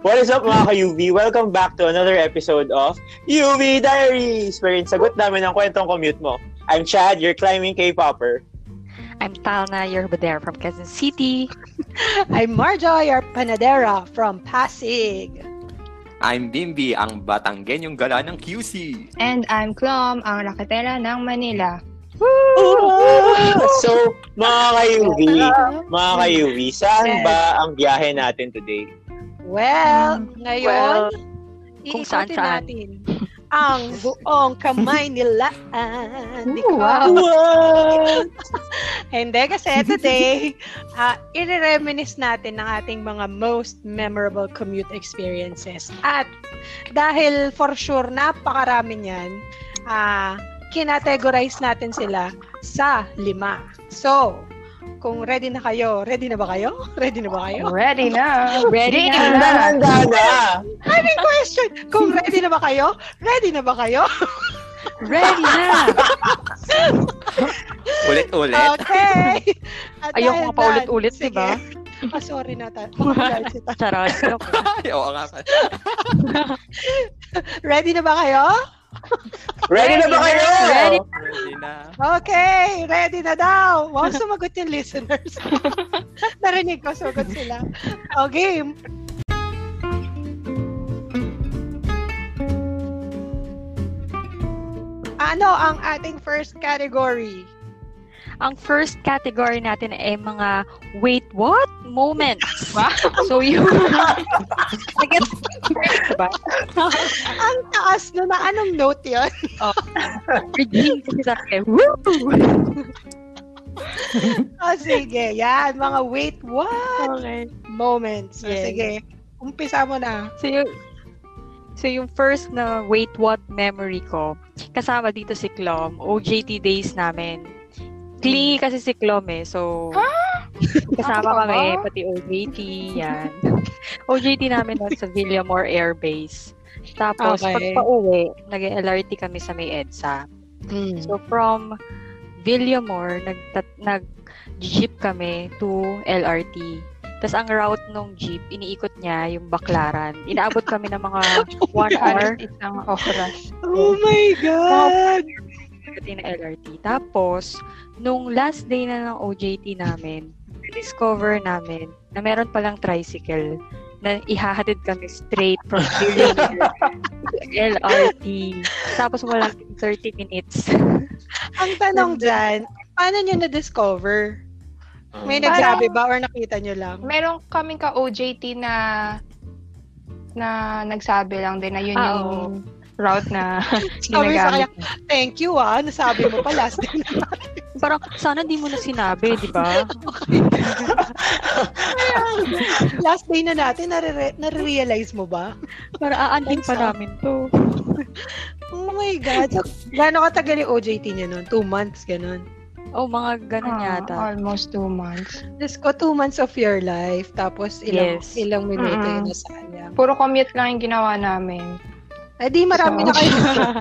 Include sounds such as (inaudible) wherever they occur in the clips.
What is up mga ka-UV? Welcome back to another episode of UV Diaries wherein sagot namin ang kwentong commute mo. I'm Chad, your climbing K-popper. I'm Talna, your Badera from Quezon City. (laughs) I'm Marjo, your panadera from Pasig. I'm Bimbi, ang Batanggenyong gala ng QC. And I'm Clom, ang lakatera ng Manila. So, mga ka-UV, mga ka-UV, saan ba ang biyahe natin today? Well, ngayon, kung iikutin saan-saan. natin ang (laughs) buong kamay nila. Ko Wow. (laughs) Hindi, kasi today, uh, i-reminisce natin ng ating mga most memorable commute experiences. At dahil for sure, napakarami niyan, uh, kinategorize natin sila sa lima. So, kung ready na kayo, ready na ba kayo? (laughs) Ready na ba kayo? Ready na. (laughs) Ready na. Handa na! Having question, kung ready na ba kayo? Ready na ba kayo? Ready na! (laughs) Ulit-ulit. Okay. At Ayoko dahil nga paulit-ulit, dyan, di ba? Ah, sorry na. Ta- Charot. Oo nga. Ready na ba kayo? (laughs) Ready na ba kayo? Ready. Ready na. Okay, ready na daw. Wow, sumagot yung listeners. (laughs) Narinig ko, sumagot sila. O, game. Ano ang ating first category? Ang first category natin ay mga wait, what? Moments. (laughs) So, yung... Nag-get diba? Ang taas no na anong note yun? Regine kasi sa akin. Woo! (laughs) O, sige. Yan, mga wait, what? Okay. Moments. O, Yes. Sige. Umpisa mo na. So, yung, so yung first na wait what memory ko, kasama dito si Klom, OJT days namin. Clingy kasi si Klom eh, so kasama Ano kami, pati OJT, yan. (laughs) OJT namin nun sa Villamore Air Base. Tapos, Okay. pag pauwi, nag-LRT kami sa may EDSA. So, from Villamore, nag, nag jeep kami to LRT. Tapos ang route nung jeep, iniikot niya yung Baklaran. Inaabot kami ng mga (laughs) one hour isang oras. Oh my God! pagdating ng LRT. Tapos, nung last day na ng OJT namin, discover namin na meron palang tricycle na ihahatid kami straight from to LRT. Tapos walang 30 minutes. Ang tanong dyan, paano nyo na-discover? May Parang- nagsabi ba or nakita nyo lang? Meron kaming ka-OJT na na nagsabi lang din na yun Ah, yung route na (laughs) Sabi sa kanya, thank you ah, nasabi mo pa last day na (laughs) Parang, sana di mo na sinabi, di ba? (laughs) Last day na natin, nare- nare-realize mo ba? Para aanhin pa namin to. Oh my God. So, gaano katagal yung OJT niya nun? Two months, ganun. Oh, mga ganun Ah, yata. almost two months. Diyos ko, two months of your life. Tapos ilang, Yes. ilang minuto Mm-mm. yun na sayang. Puro commute lang yung ginawa namin. Eh di, marami na So- kayong,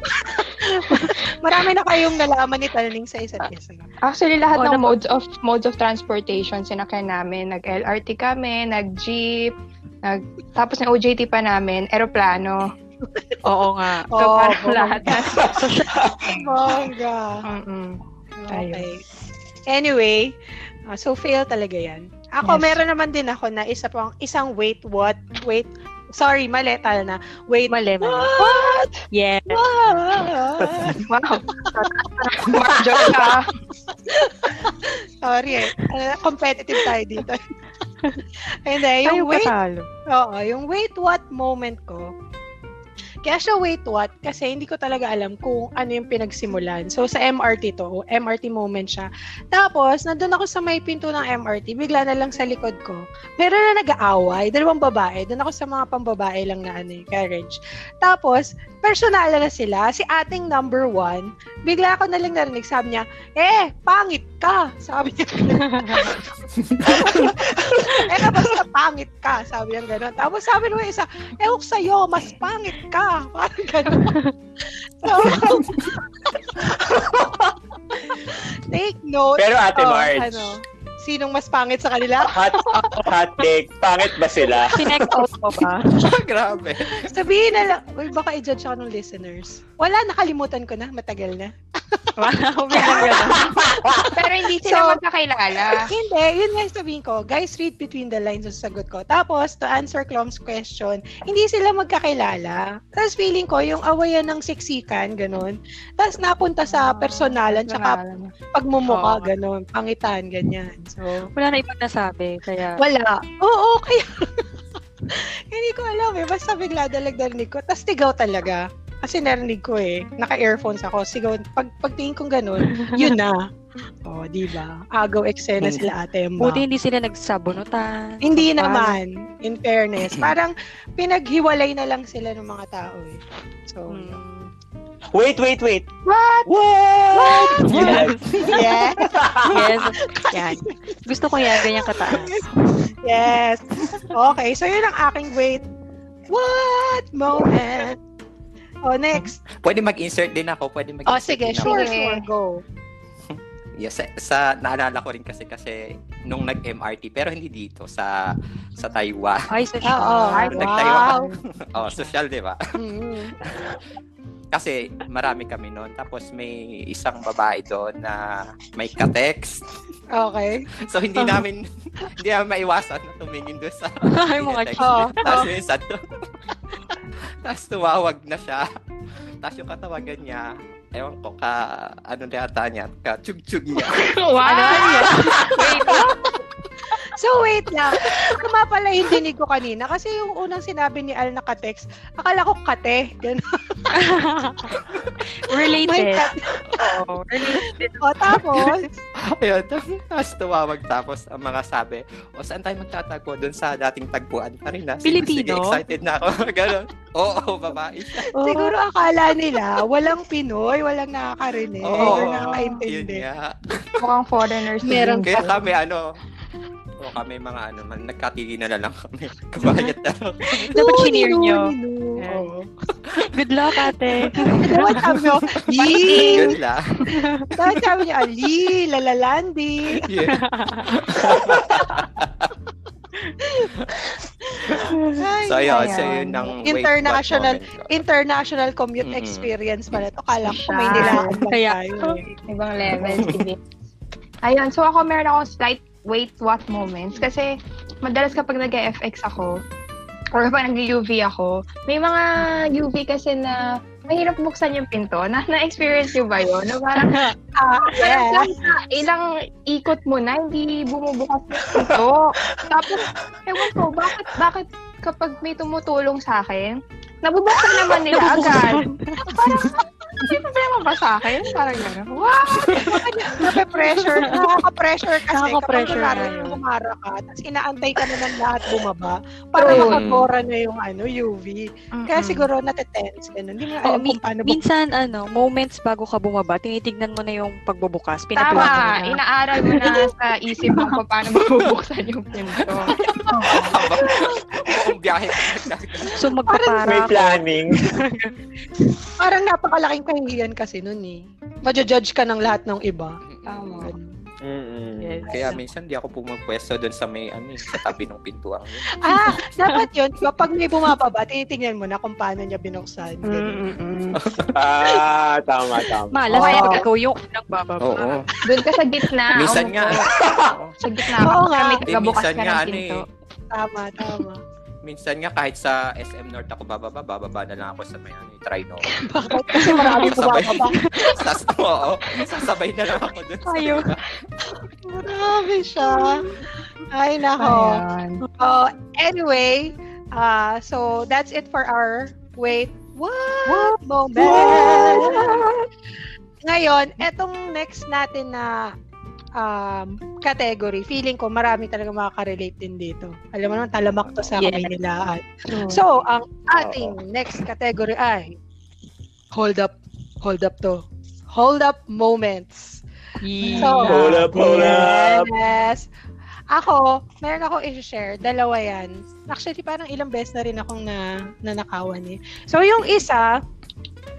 (laughs) marami na kayong nalaman ni Talning sa isa't isa. Actually, lahat Oh, ng modes of modes of transportation sinakyan namin. Nag-LRT kami, nag-jeep, nag tapos ng OJT pa namin, eroplano. Oo nga. So, Oo, parang bongga. lahat. (laughs) Bongga. Mm-mm. Okay. Anyway, ah, so fail talaga yan. Ako, Yes. meron naman din ako na isa pang, isang wait, what? Wait, sorry, mali, tala na. Wait, Mali, mali. what? Yeah. What? (laughs) Wow. Marjo ka. Sorry eh. Uh, competitive tayo dito. (laughs) Hindi, yung Ayaw wait, patalo. oo, yung wait what moment ko, Kaya siya wait what kasi hindi ko talaga alam kung ano yung pinagsimulan. So sa MRT to, MRT moment siya. Tapos nandun ako sa may pinto ng MRT, bigla na lang sa likod ko. Meron na nag-aaway, dalawang babae. Doon ako sa mga pambabae lang na ano, eh, carriage. Tapos personal na sila. Si ating number one, bigla ako na lang narinig, sabi niya, eh, pangit ka. Sabi niya. (laughs) eh, basta pangit ka. Sabi niya gano'n. Tapos sabi nung isa, eh, huwag sa'yo, mas pangit ka. (laughs) Parang gano'n. So, (laughs) take note. Pero Ate Oh, Marge, ano, sinong mas pangit sa kanila? (laughs) hot, hot take, pangit ba sila? Chinek out mo ba? (laughs) Grabe. Sabihin na lang, uy, baka i-judge ako ng listeners. Wala, nakalimutan ko na, matagal na. Wow, biglang gano'n. Pero hindi sila So- magkakilala. (laughs) Hindi, yun nga sabihin ko. Guys, read between the lines sa sagot ko. Tapos, to answer Klom's question, hindi sila magkakilala. Tapos feeling ko, yung awayan ng siksikan, ganun. Tapos napunta sa personalan, tsaka pagmumukha, Oo. ganun. Pangitan, ganyan. So, Wala na ibang nasabi, kaya... wala. Oo, (laughs) kaya... (laughs) hindi ko alam eh. Basta bigla dalagdalig ko. Tapos tigaw talaga. Kasi narinig ko eh. Naka-earphones ako. Sigaw. Pag, pagtingin kong ganun, yun na. O, oh, di ba? Agaw eksena sila ate Emma. Buti hindi sila nagsabunutan. Hindi Sampal. naman, in fairness. Parang pinaghiwalay na lang sila ng mga tao eh. So, Hmm. Wait, wait, wait. What? What? Yes. (laughs) yes, Yes. Yan. Gusto ko yan, ganyan kataas. yes. Okay, so yun ang aking wait. What moment? Oh, next. Pwede mag-insert din ako. Pwede mag-insert Oh, sige, din ako. sure, Sige. sure, go. Yes, sa, sa naalala ko rin kasi kasi nung nag-MRT pero hindi dito sa sa Taiwan. Ay, so Ah, Oo, Ay, wow. (laughs) oh, social, 'di ba? Mm. (laughs) Kasi marami kami noon. Tapos may isang babae doon na may ka-text. Okay. (laughs) So hindi namin hindi namin maiwasan na tumingin doon sa Ay, mga text. Oh, Tapos yung isa to. Tapos tumawag na siya. Tapos yung katawagan niya, ewan ko, ka, ano na yata niya, ka chug-chug niya. Ano yan? Wait, So, wait lang. Tama pala yung dinig ko kanina. Kasi yung unang sinabi ni Al na ka-text, akala ko kate. Ganun. (laughs) Related. kate. Oo, related. O, tapos, (laughs) Ayun, tapos tumawag tapos ang mga sabi, o saan tayo magtatagpo? Doon sa dating tagpuan pa rin na. Sige, Pilipino? Sige, excited na ako. (laughs) Ganon. Oo, babae siya. siguro akala nila, walang Pinoy, walang nakakarinig, Oo, or yun nakakaintindi. nga. mukhang foreigners. Meron din. Kaya kami ano, o kami mga ano, man, nagkatili na lang kami. (laughs) Kabayat na lang. Dapat chineer Nunu, nyo. Oo. Good luck, ate. (laughs) Dapat sabi nyo, Yee! Good lang. (laughs) Dapat sabi nyo, Ali, Lalalandi. Yeah. So, ayun. So, yun ang International- international commute Mm-mm. experience pala to. Kala ko may lang Kaya- eh. Ibang levels. Ibi. Ayun, so ako meron akong slight wait what moments kasi madalas kapag nag-FX ako or kapag nag-UV ako, may mga UV kasi na mahirap buksan yung pinto. Na, na-experience nyo ba yun? Na parang, (laughs) Ah, parang yeah. lang sa ilang ikot mo na, hindi bumubukas yung pinto. Tapos, ewan ko, bakit, bakit kapag may tumutulong sa akin, nabubuksan naman nila agad. Parang, may problema ba sa akin? Parang gano'n. Wow! Nape-pressure. (laughs) Nakaka-pressure kasi Nakaka-pressure kapag na yun. humara ka, tapos inaantay ka na ng lahat bumaba para True. makagora na yung ano, UV. Kaya Mm-mm. siguro natetense. Ganun. Hindi mo na Oh, alam mi- kung paano bu- minsan, ano, moments bago ka bumaba, tinitignan mo na yung pagbubukas. Tama, mo na. inaaral mo na sa isip mo kung paano mabubuksan yung pinto. (laughs) Buong biyahe. So, magpapara. Planning. (laughs) Parang napakalaking kahihiyan kasi nun eh. Majo-judge ka ng lahat ng iba. Tama. Mm-mm. Yes. Kaya minsan di ako pumapwesto doon sa may ano, eh, sa tabi ng pintuan. (laughs) Ah, dapat yun. Kapag may bumababa, tinitingnan mo na kung paano niya binuksan. (laughs) Ah, tama, tama. Malas Oo. pag ikaw yung unang bababa. Oo. Doon ka sa gitna. Minsan nga. Sa gitna. Oo nga. May Eh, minsan ka nga ng ano eh. Tama, tama. Minsan nga kahit sa SM North ako bababa, bababa na lang ako sa may ano, try no. (laughs) Bakit? Kasi maraming Sabay. bumababa. (laughs) Sas, oo, sasabay na lang ako doon. Ayaw. Marami siya. Ay, nako. Oh, anyway, uh, so that's it for our wait. What, moment? Ngayon, etong next natin na um, category, feeling ko marami talaga makaka-relate din dito. Alam mo naman, talamak to sa Yes. kamay. True. So, ang ating next category ay hold up, hold up to. Hold up moments. So, Hold up, hold up. Yes. Ako, meron ako i-share. Dalawa yan. Actually, parang ilang beses na rin akong na, nanakawan eh. So, yung isa,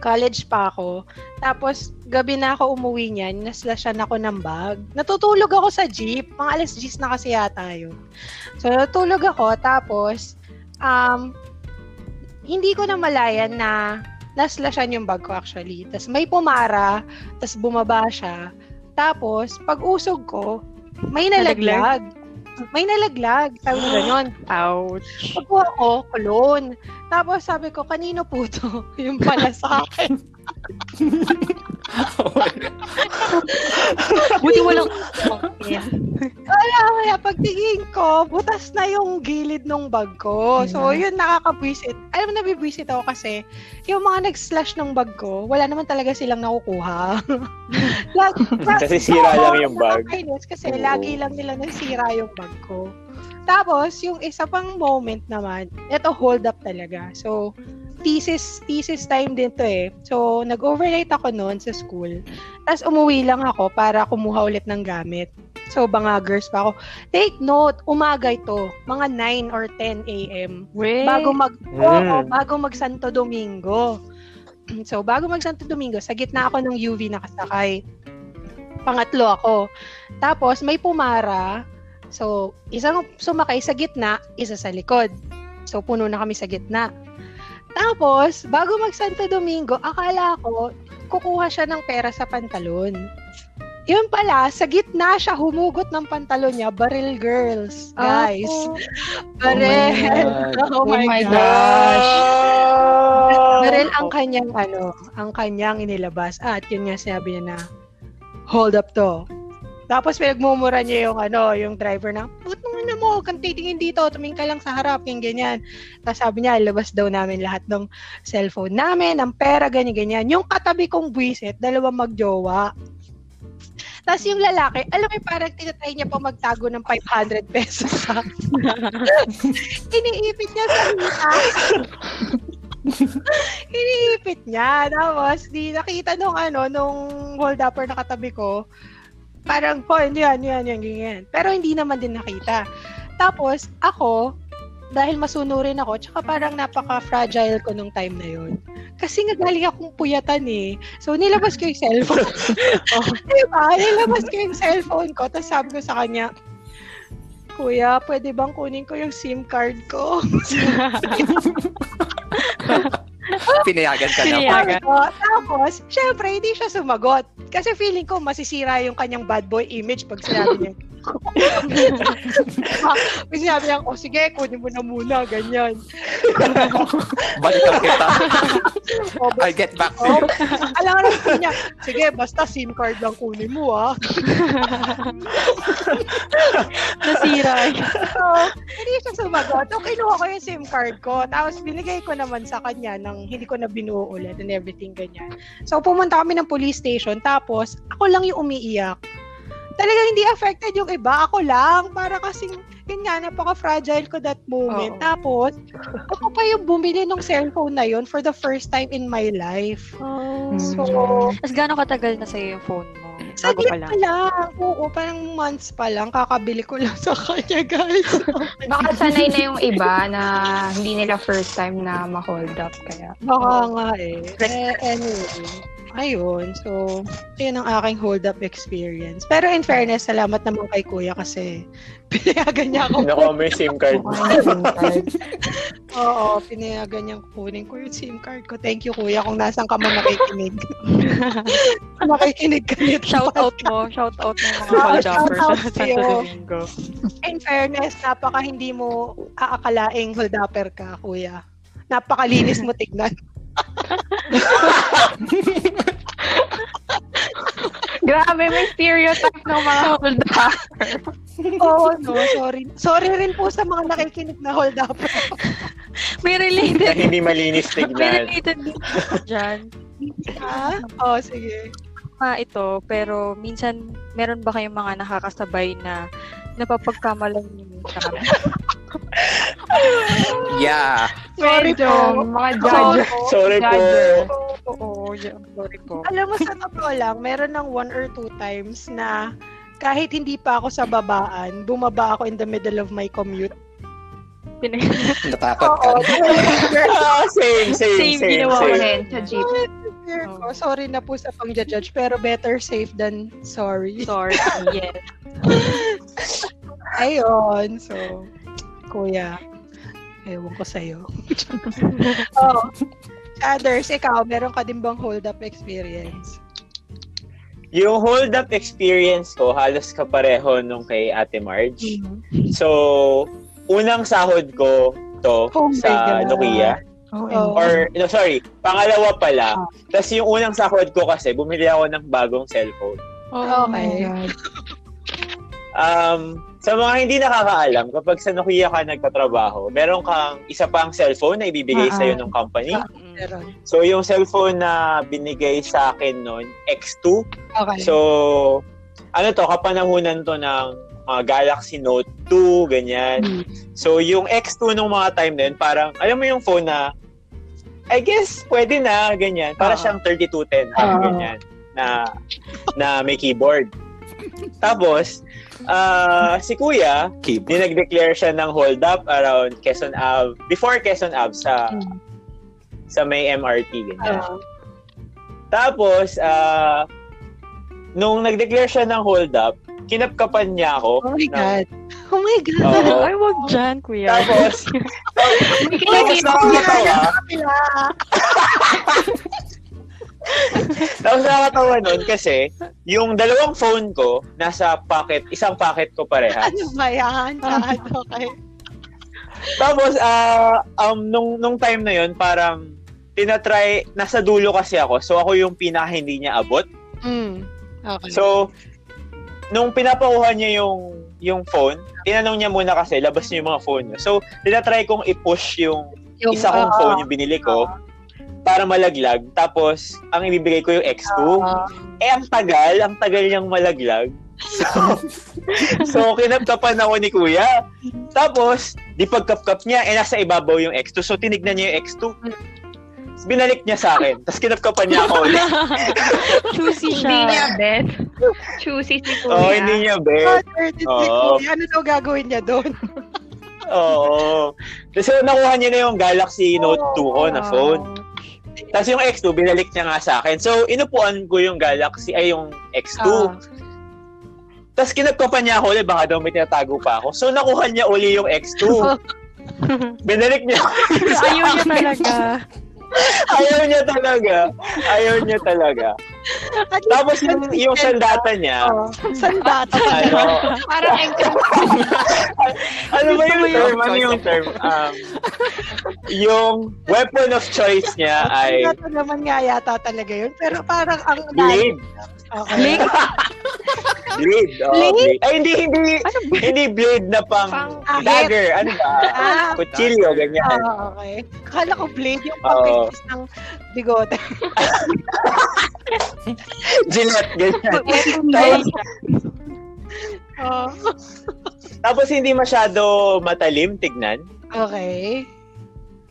college pa ako. Tapos, gabi na ako umuwi niyan, naslashan ako ng bag. Natutulog ako sa jeep. Mga alas 10 na kasi yata yun. So, natutulog ako. Tapos, um, hindi ko na malayan na naslashan yung bag ko actually. Tapos may pumara, tapos bumaba siya. Tapos, pag usog ko, may nalaglag. May nalaglag. Sabi ko ganyan. Ouch. Pagkuha ko, kulon. Tapos sabi ko, kanino po to? (laughs) Yung pala sa akin. (laughs) (laughs) Buti walang. (laughs) Kaya kaya pagtingin ko, butas na yung gilid ng bag ko. So, yun nakakabwisit. Alam mo, nabibwisit ako kasi yung mga nag-slash ng bag ko, wala naman talaga silang nakukuha. Lag- Kasi sira lang yung bag. Kasi Oo. lagi lang nila nasira yung bag ko. Tapos, yung isa pang moment naman, ito hold up talaga. So, thesis, thesis time din to eh. So, nag-overnight ako noon sa school. Tapos, umuwi lang ako para kumuha ulit ng gamit. So, bangagers pa ako. Take note, umaga ito. Mga 9 or 10 a.m. Wait. Bago mag, Mm. oo, bago mag Santo Domingo. (clears throat) So, bago mag Santo Domingo, sa gitna ako ng UV nakasakay. Pangatlo ako. Tapos, may pumara. So, isang sumakay sa gitna, isa sa likod. So, puno na kami sa gitna. Tapos, bago mag Santo Domingo, akala ko, kukuha siya ng pera sa pantalon. Yun pala, sa gitna siya humugot ng pantalon niya, barrel girls, guys. Ako. Barrel. Oh (laughs) Oh my, my gosh. Ah! Barrel ang kanyang ano, ang kanyang inilabas. At yun nga sabi niya na, hold up to. Tapos pinagmumura niya yung ano, yung driver na, put mo na mo, kang titingin dito, tumingin ka lang sa harap, yung ganyan. Tapos sabi niya, ilabas daw namin lahat ng cellphone namin, ng pera, ganyan, ganyan. Yung katabi kong buwisit, dalawang magjowa. Tapos yung lalaki, alam mo, parang tinatry niya pa magtago ng 500 pesos sa (laughs) Iniipit niya sa hita. (laughs) Iniipit niya. Tapos, di nakita nung ano, nung hold-upper na katabi ko, parang, po, hindi yan, yan, yan, ganyan. Pero hindi naman din nakita. Tapos, ako, dahil masunurin ako, tsaka parang napaka-fragile ko nung time na yun. Kasi nga galing akong puyatan eh. So, nilabas ko yung cellphone. (laughs) oh, (laughs) diba? Nilabas ko yung cellphone ko. Tapos sabi ko sa kanya, Kuya, pwede bang kunin ko yung SIM card ko? (laughs) Pinayagan ka na. Pinayagan. Tapos, syempre, hindi siya sumagot. Kasi feeling ko, masisira yung kanyang bad boy image pag sinabi niya. Sinabi niya, oh sige, kunin mo na muna, ganyan. Balikan kita. (laughs) Oh, I get back to Oh, you. alam nga naman niya, sige, basta SIM card lang kunin mo, ah. (laughs) Nasira. So, hindi siya sumagot. So, kinuha ko yung SIM card ko. Tapos, binigay ko naman sa kanya ng hindi ko na binuo ulit and everything ganyan. So, pumunta kami ng police station. Tapos, ako lang yung umiiyak. Talagang hindi affected yung iba. Ako lang. Para kasing, yun nga, napaka-fragile ko that moment. Oo. Tapos, ako pa yung bumili ng cellphone na yun for the first time in my life. Oh. So, Tapos gano'ng katagal na sa'yo yung phone mo? Bago pa lang. pa lang. Oo, parang months pa lang. Kakabili ko lang (laughs) sa kanya, guys. Baka sanay na yung iba na hindi nila first time na ma-hold up. Kaya, Baka nga eh. eh. Anyway. Ayun. So, yun ang aking hold-up experience. Pero in fairness, salamat naman kay kuya kasi (laughs) pinayagan niya ako. Nakuha mo yung SIM card. Oo, (laughs) pinayagan niya kunin ko yung SIM card ko. Thank you kuya kung nasan ka man nakikinig. (laughs) nakikinig ka nito. Shout out mo. Shout out mo mga Ah, hold shout sa out. In fairness, napaka hindi mo aakalaing hold-upper ka, kuya. Napakalinis mo tignan. Grabe, may stereotype ng mga hold up. Oo, no, sorry. Sorry rin po sa mga nakikinig na hold-upper. May Na related. hindi malinis May tignan. related din dyan. Ha? Oo, sige. Ma ito, pero minsan meron ba kayong mga nakakasabay na napapagkamalan niyo sa kanila? Yeah. Sorry po. mga judge. Sorry po. Oo, yeah, sorry po. Alam mo, sa totoo lang, meron ng one or two times na kahit hindi pa ako sa babaan, bumaba ako in the middle of my commute. Natakot ka. (laughs) Same, same, Same same, ginawa ko same. rin sa jeep. ko, sorry na po sa pang-judge, pero better safe than sorry. Sorry. Yes. (laughs) Ayun, so, kuya, ewan ko sa'yo. (laughs) oh, others, ikaw, meron ka din bang hold-up experience? Yung hold-up experience ko, halos kapareho nung kay Ate Marge. So, unang sahod ko to Oh sa. Nokia. Oh. Or, no, sorry, pangalawa pala. Ah. Tapos yung unang sahod ko kasi, bumili ako ng bagong cellphone. Oh, Okay. my God. Um, sa mga hindi nakakaalam, kapag sa Nokia ka nagtatrabaho, meron kang isa pang cellphone na ibibigay Ah, sa'yo ah. ng company. Mm. Meron. So, yung cellphone na binigay sa akin noon, X2. Okay. So, ano to, kapanahunan to ng mga Galaxy Note 2, ganyan. Hmm. So, yung X2 nung mga time na yun, parang, alam mo yung phone na, I guess, pwede na, ganyan. Para Ah. siyang 3210, Ah. ganyan, na, na may keyboard. Tapos, ah si Kuya, Keyboard. dinag-declare siya ng hold up around Quezon Ave, before Quezon Ave sa, Mm. sa may MRT, ganyan. Ah. Tapos, ah nung nag-declare siya ng hold up, kinapkapan niya ako. oh my ng- God. Oh my God. Oo. (laughs) Ay, wag dyan, kuya. Tapos, (laughs) tapos nakakatawa. Tapos (laughs) (laughs) nakakatawa nun kasi yung dalawang phone ko nasa pocket, isang pocket ko parehas. Ano ba yan? Chad? (laughs) Okay. Tapos ah um nung nung time na yon parang tinatry nasa dulo kasi ako. So ako yung pinaka hindi niya abot. Mm. Okay. So nung pinapakuha niya yung yung phone, tinanong niya muna kasi labas niya yung mga phone niya. So tinatry kong i-push yung Yung, isa kong ah, phone yung binili ko para malaglag. Tapos, ang ibibigay ko yung X2. ah, eh, ang tagal. Ang tagal niyang malaglag. So, (laughs) so kinapkapan ako ni Kuya. Tapos, di pagkapkap niya, eh, nasa ibabaw yung X2. So, tinignan niya yung X2. Tapos, binalik niya sa akin. Tapos, kinapkapan niya ako ulit. (laughs) Choosy Hindi niya siya. bet. Choosy si Kuya. Oo, oh, hindi niya, ah, bet. 33 Oo. kuya. Ano daw gagawin niya doon? (laughs) Oo. Tapos, nakuha niya na yung Galaxy Note 2 ko na phone. Tapos yung X2, binalik niya nga sa akin. So, inupuan ko yung Galaxy, ay yung X2. Ah. Tapos kinagkapan niya ako ulit, baka daw may tinatago pa ako. So, nakuha niya uli yung X2. (laughs) Binalik niya. (laughs) Ayaw niya talaga. Ayaw niya talaga. Ayaw niya talaga. Tapos yung, yung sandata niya, Oh, sandata. ano, Parang (laughs) ano ba yung term? Ano yung term? Um, yung weapon of choice niya ay Sandata naman nga yata talaga yun. Pero parang ang... blade. Okay. Blade? (laughs) Blade. Oh, Blade? blade. Ay, hindi, hindi, Ano hindi blade na pang Pang dagger. Ano ba? Ah, Kutsilyo, ganyan. Ah, okay. Akala ko blade yung Oo. pang-fix ng bigote. (laughs) Gillette, ganyan. (laughs) Blade. Oh. Tapos hindi masyado matalim, tignan. Okay.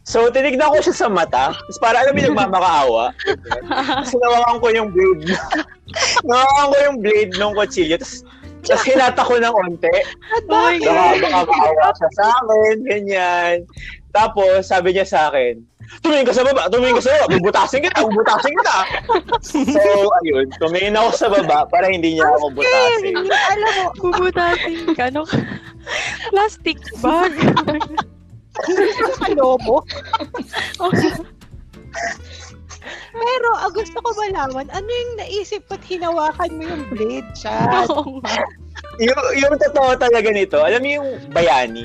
So, tinignan ko siya sa mata. Tapos para alam mo yung. Tapos nawakan ko yung blade. (laughs) nawakan ko yung blade ng kutsilyo. Tapos, tapos hinata ko ng onte. Oh? Baka, baka maawa siya sa akin, ganyan. Tapos, sabi niya sa akin, tumingin ka sa baba, tumingin ka sa baba, bubutasin kita, bubutasin kita. so, ayun, tumingin ako sa baba para hindi niya ako butasin. Scary. Alam mo, Bubutasin ka. Ka? Plastic bag. (laughs) kalobo. Pero ang gusto ko malaman, ano yung naisip ko't hinawakan mo yung blade, Chad? Oo nga. Yung, yung totoo talaga nito, alam mo yung bayani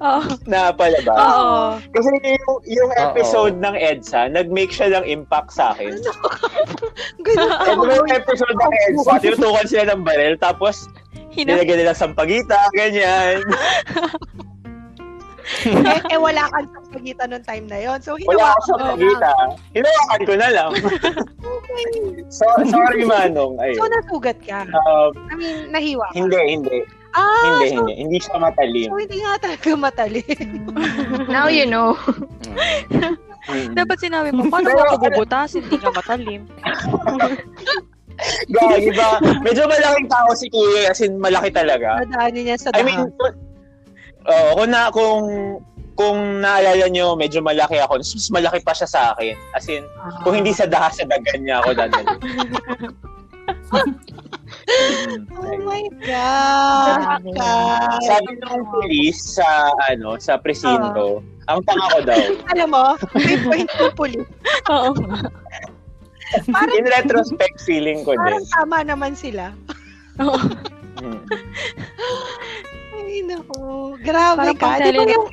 Oo. na palabas? Oo. Kasi yung, yung episode ng EDSA, nag-make siya ng impact sa akin. (laughs) Ganun Eh, ako. yung episode ng EDSA, tinutukan sila ng baril, tapos Hina- nilagyan nila sampagita, ganyan. (laughs) eh, eh, wala kang sampagitan nung time na yon So, Wala hinawakan lang. sampagita. Hinawakan ko na lang. (laughs) so, sorry, Manong. So, Ayun. nasugat ka. Um, I mean, nahiwa ka. hindi, hindi. Ah, Hindi, so, hindi. Hindi siya matalim. so, hindi nga talaga matalim. (laughs) Now you know. Mm. Dapat sinabi mo, paano ako bubutasin? Hindi ka matalim. Gagi ba? Medyo malaking tao si Kuya, as in malaki talaga. Nadaanin niya sa I daan. mean, oh, kung na, kung kung naalala nyo, medyo malaki ako. Mas malaki pa siya sa akin. As in, kung hindi sa daha sa dagan niya ako dadali. (laughs) (laughs) Oh my God! Sabi ng police sa ano sa presinto, ang tanga ko daw. (laughs) Alam mo, may point yung police. Oo. Parang, In retrospect, feeling ko din. parang tama naman sila. Oo. Hmm. (laughs) Ay, naku. Grabe Parang ka. pang Di ba telenovela. yung...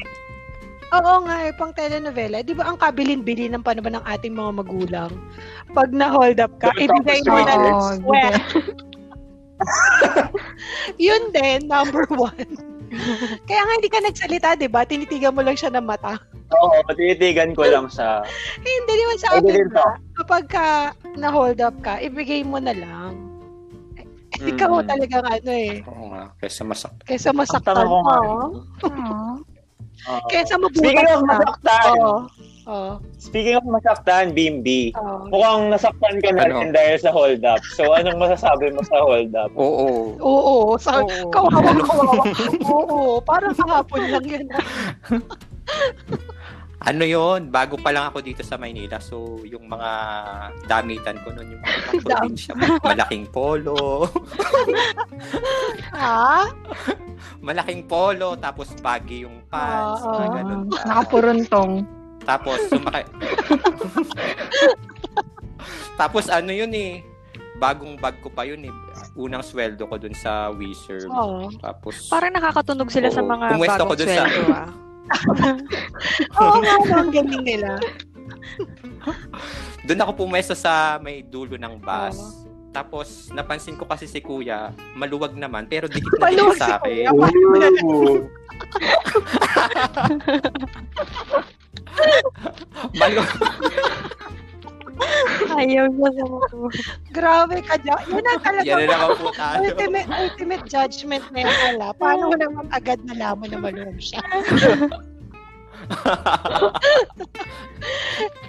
Oo nga, eh, pang telenovela. Di ba ang kabilin-bilin ng panahon ng ating mga magulang? Pag na-hold up ka, ibigay mo na ng sweat. (laughs) Yun din, number one. (laughs) Kaya nga hindi ka nagsalita, di ba? Tinitigan mo lang siya ng mata. Oo, tinitigan ko lang (laughs) sa... Eh, hindi naman sa to. ba? Kapag ka na-hold up ka, ibigay mo na lang. Mm. Ikaw talagang ano eh. Oo nga, kaysa masak. Kaysa masaktan mo. nga. (laughs) Kaysa mabutas Speaking of masaktan, Oo. Oo. speaking of masaktan, Bimbi, Oo. mukhang nasaktan ka na Ano? rin dahil sa hold up. So, anong masasabi mo sa hold up? Oo. Oo, sa Oo. kawawa, kawawa. Oo, parang kahapon lang yun. (laughs) Ano yon Bago pa lang ako dito sa Maynila. So, yung mga damitan ko noon, yung mga (laughs) probinsya. Malaking polo. (laughs) Ha? Malaking polo. Tapos baggy yung pants. Oo. mga ganun. Nakapuruntong. Tapos, sumaki... (laughs) Tapos, ano yun eh. Bagong bag ko pa yun eh. Unang sweldo ko dun sa WeServe. Oo. Tapos, Parang nakakatunog sila sa Oo. mga Pumwesto ko bagong dun sa- ah. (laughs) Oo nga, no, ang galing nila. (laughs) doon ako pumesto sa may dulo ng bus. Oo. Tapos, napansin ko kasi si kuya, maluwag naman, pero dikit na dikit si sa akin. Kuya. (laughs) Malu- Ayaw niya sa mga. Grabe ka dyan. Yun ang talaga Yan na naman po tayo. ultimate, ultimate judgment na yan, ala. Paano mo naman agad nalaman na maluwag siya? (laughs)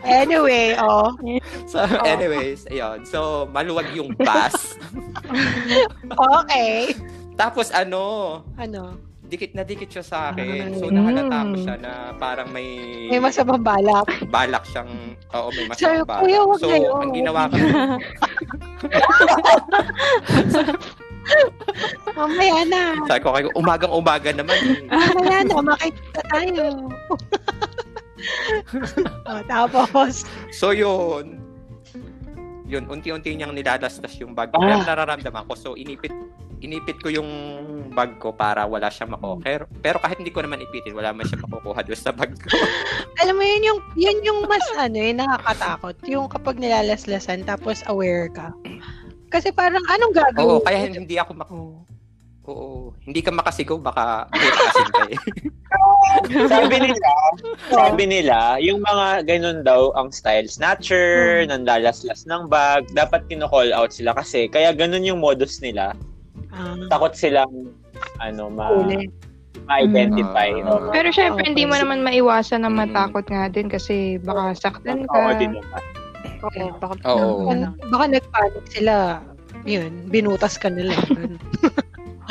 Anyway, oh. so, anyways, ayun. So, maluwag yung bus. (laughs) Okay. Tapos, ano, Ano? Dikit na dikit siya sa akin. Ay. So, nahalata ko Mm. siya na parang may, May masamang balak. balak siyang, oo, may Sir, masamang balak. kuya, wag so, na yun. ang ginawa ko, (laughs) Mamaya na. sabi ko kayo, umagang-umaga naman. Mamaya na, makikita tayo. (laughs) oh, tapos, So, yun. Yun, unti-unti niyang nilalastas yung bag ko. Ah. Pero nararamdaman ko. So, inipit inipit ko yung bag ko para wala siyang makuha. Pero, pero kahit hindi ko naman ipitin, wala man siya makukuha doon sa bag ko. (laughs) alam mo yun yung, yun yung mas ano eh, nakakatakot. Yung kapag nilalaslasan tapos aware ka. Kasi parang anong Oo, gagawin? kaya hindi ako mak... Oo. Hindi ka makasigaw, baka ka eh. (laughs) sabi nila, (laughs) sabi nila, yung mga ganun daw ang style snatcher, nanlalaslas ng bag, dapat kino-call out sila kasi kaya ganun yung modus nila. Ah, Takot silang ano ma ma-identify. Mm. no? Pero syempre, Okay. hindi mo naman maiwasan na Mm. matakot nga din kasi baka saktan Oo, ka. din naman. Oo, baka Oo. Baka, baka nagpanik sila. Yun, binutas ka nila. (laughs)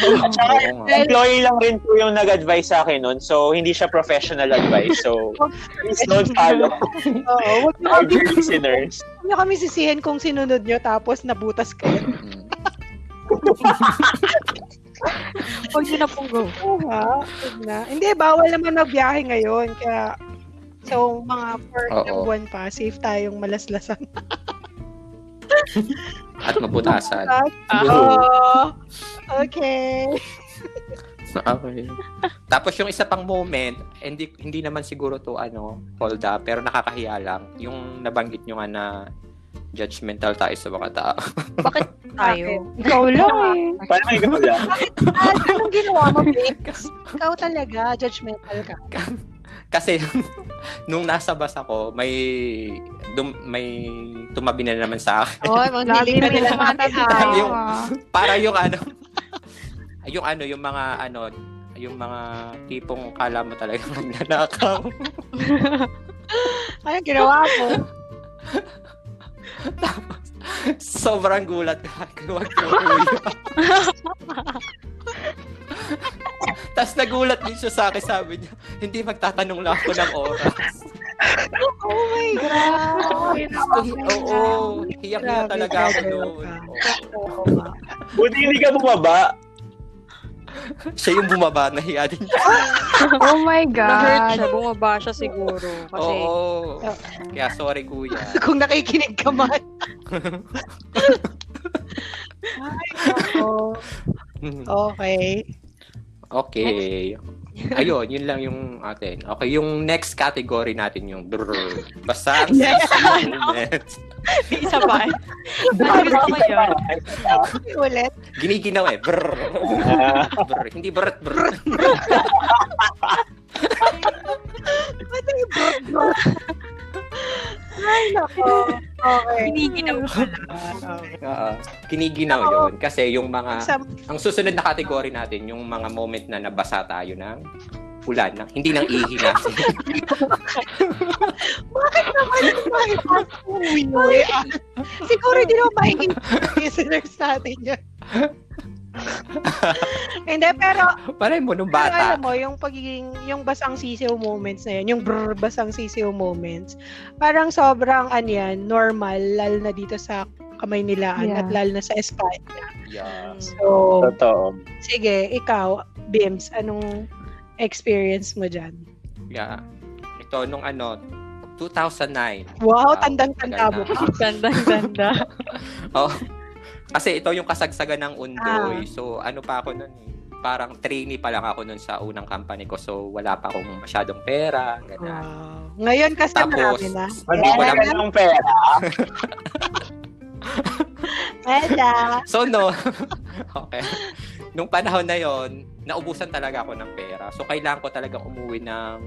At saka, Oo employee lang rin po yung nag-advise sa akin nun. So, hindi siya professional advice. So, please don't follow (laughs) Oo, wag kami, listeners. wag niyo kami sisihin kung sinunod nyo tapos nabutas kayo. (laughs) Huwag niyo na pong go. Oo wag na. Hindi, bawal naman magbiyahe ngayon. Kaya, so, mga for Oo. ilang buwan pa, safe tayong malaslasan. (laughs) At mabutasan. Oo. okay. Okay. Tapos yung isa pang moment, hindi hindi naman siguro to ano, hold up, pero nakakahiya lang. Yung nabanggit nyo nga na judgmental tayo sa mga tao. (laughs) Bakit tayo? Ikaw lang eh. (laughs) Parang ikaw lang. Ah, anong ginawa mo, babe? Ikaw talaga, judgmental ka. Kasi (laughs) nung nasa bus ako, may dum, may tumabi na naman sa akin. Oo, oh, Lagi ka nila mga tayo. Yung- ah. Para yung ano, yung ano, yung mga ano, yung mga tipong kala mo talaga magnanakaw. Anong ginawa mo? Tapos, sobrang gulat ko. Huwag ko kuya. Tapos nagulat din siya sa akin, sabi niya, hindi magtatanong lang ako ng oras. Oh my God. Oo, hiyak na talaga ako noon. Buti hindi ka bumaba. Siya yung bumaba, nahiya din siya. (laughs) Oh my Na-hurt God. siya, bumaba siya siguro. Kasi, Oo. Kaya sorry, kuya. (laughs) Kung nakikinig ka man. (laughs) Ay, nako. Okay. Okay. (laughs) Ayun, yun lang yung atin. Okay, yung next category natin yung brrr. Basta (laughs) ang Yes. (laughs) isa pa. Gusto ko yun. Ulit. Giniginaw eh. Brrr. Ah, Brrr. Hindi brrr, brrr. Ano yung bro? Ay, nako. Okay. Hiniginaw (laughs) ko Oo. Kiniginaw yun. Kasi yung mga, ang susunod na category natin, yung mga moment na nabasa tayo ng ulan, ng, hindi ng ihi natin. (laughs) bakit naman yung mga? Siguro hindi naman mahihin listeners natin yun. (laughs) (laughs) Hindi, pero, Parang mo nung pero bata. alam mo, yung pagiging, yung basang sisiw moments na yun, yung brr, basang sisiw moments, parang sobrang, ano yan, normal, lalo na dito sa Kamaynilaan Yeah. at lalo na sa Espanya. Yeah. So, Totoo. sige, ikaw, Bims, anong experience mo dyan? Yeah. Ito, nung ano, 2009. Wow, Wow, tandang-tanda mo. Gandang-ganda. (laughs) Oh. Kasi ito yung kasagsagan ng undoy. Ah. So, ano pa ako nun eh. Parang trainee pa lang ako nun sa unang company ko. So, wala pa akong masyadong pera. Ganyan. Wow. Ngayon kasi Tapos, marami na. Ko Wala lang- ka ng pera. (laughs) Meda. So, no. (laughs) okay. Nung panahon na yon naubusan talaga ako ng pera. So, kailangan ko talaga umuwi ng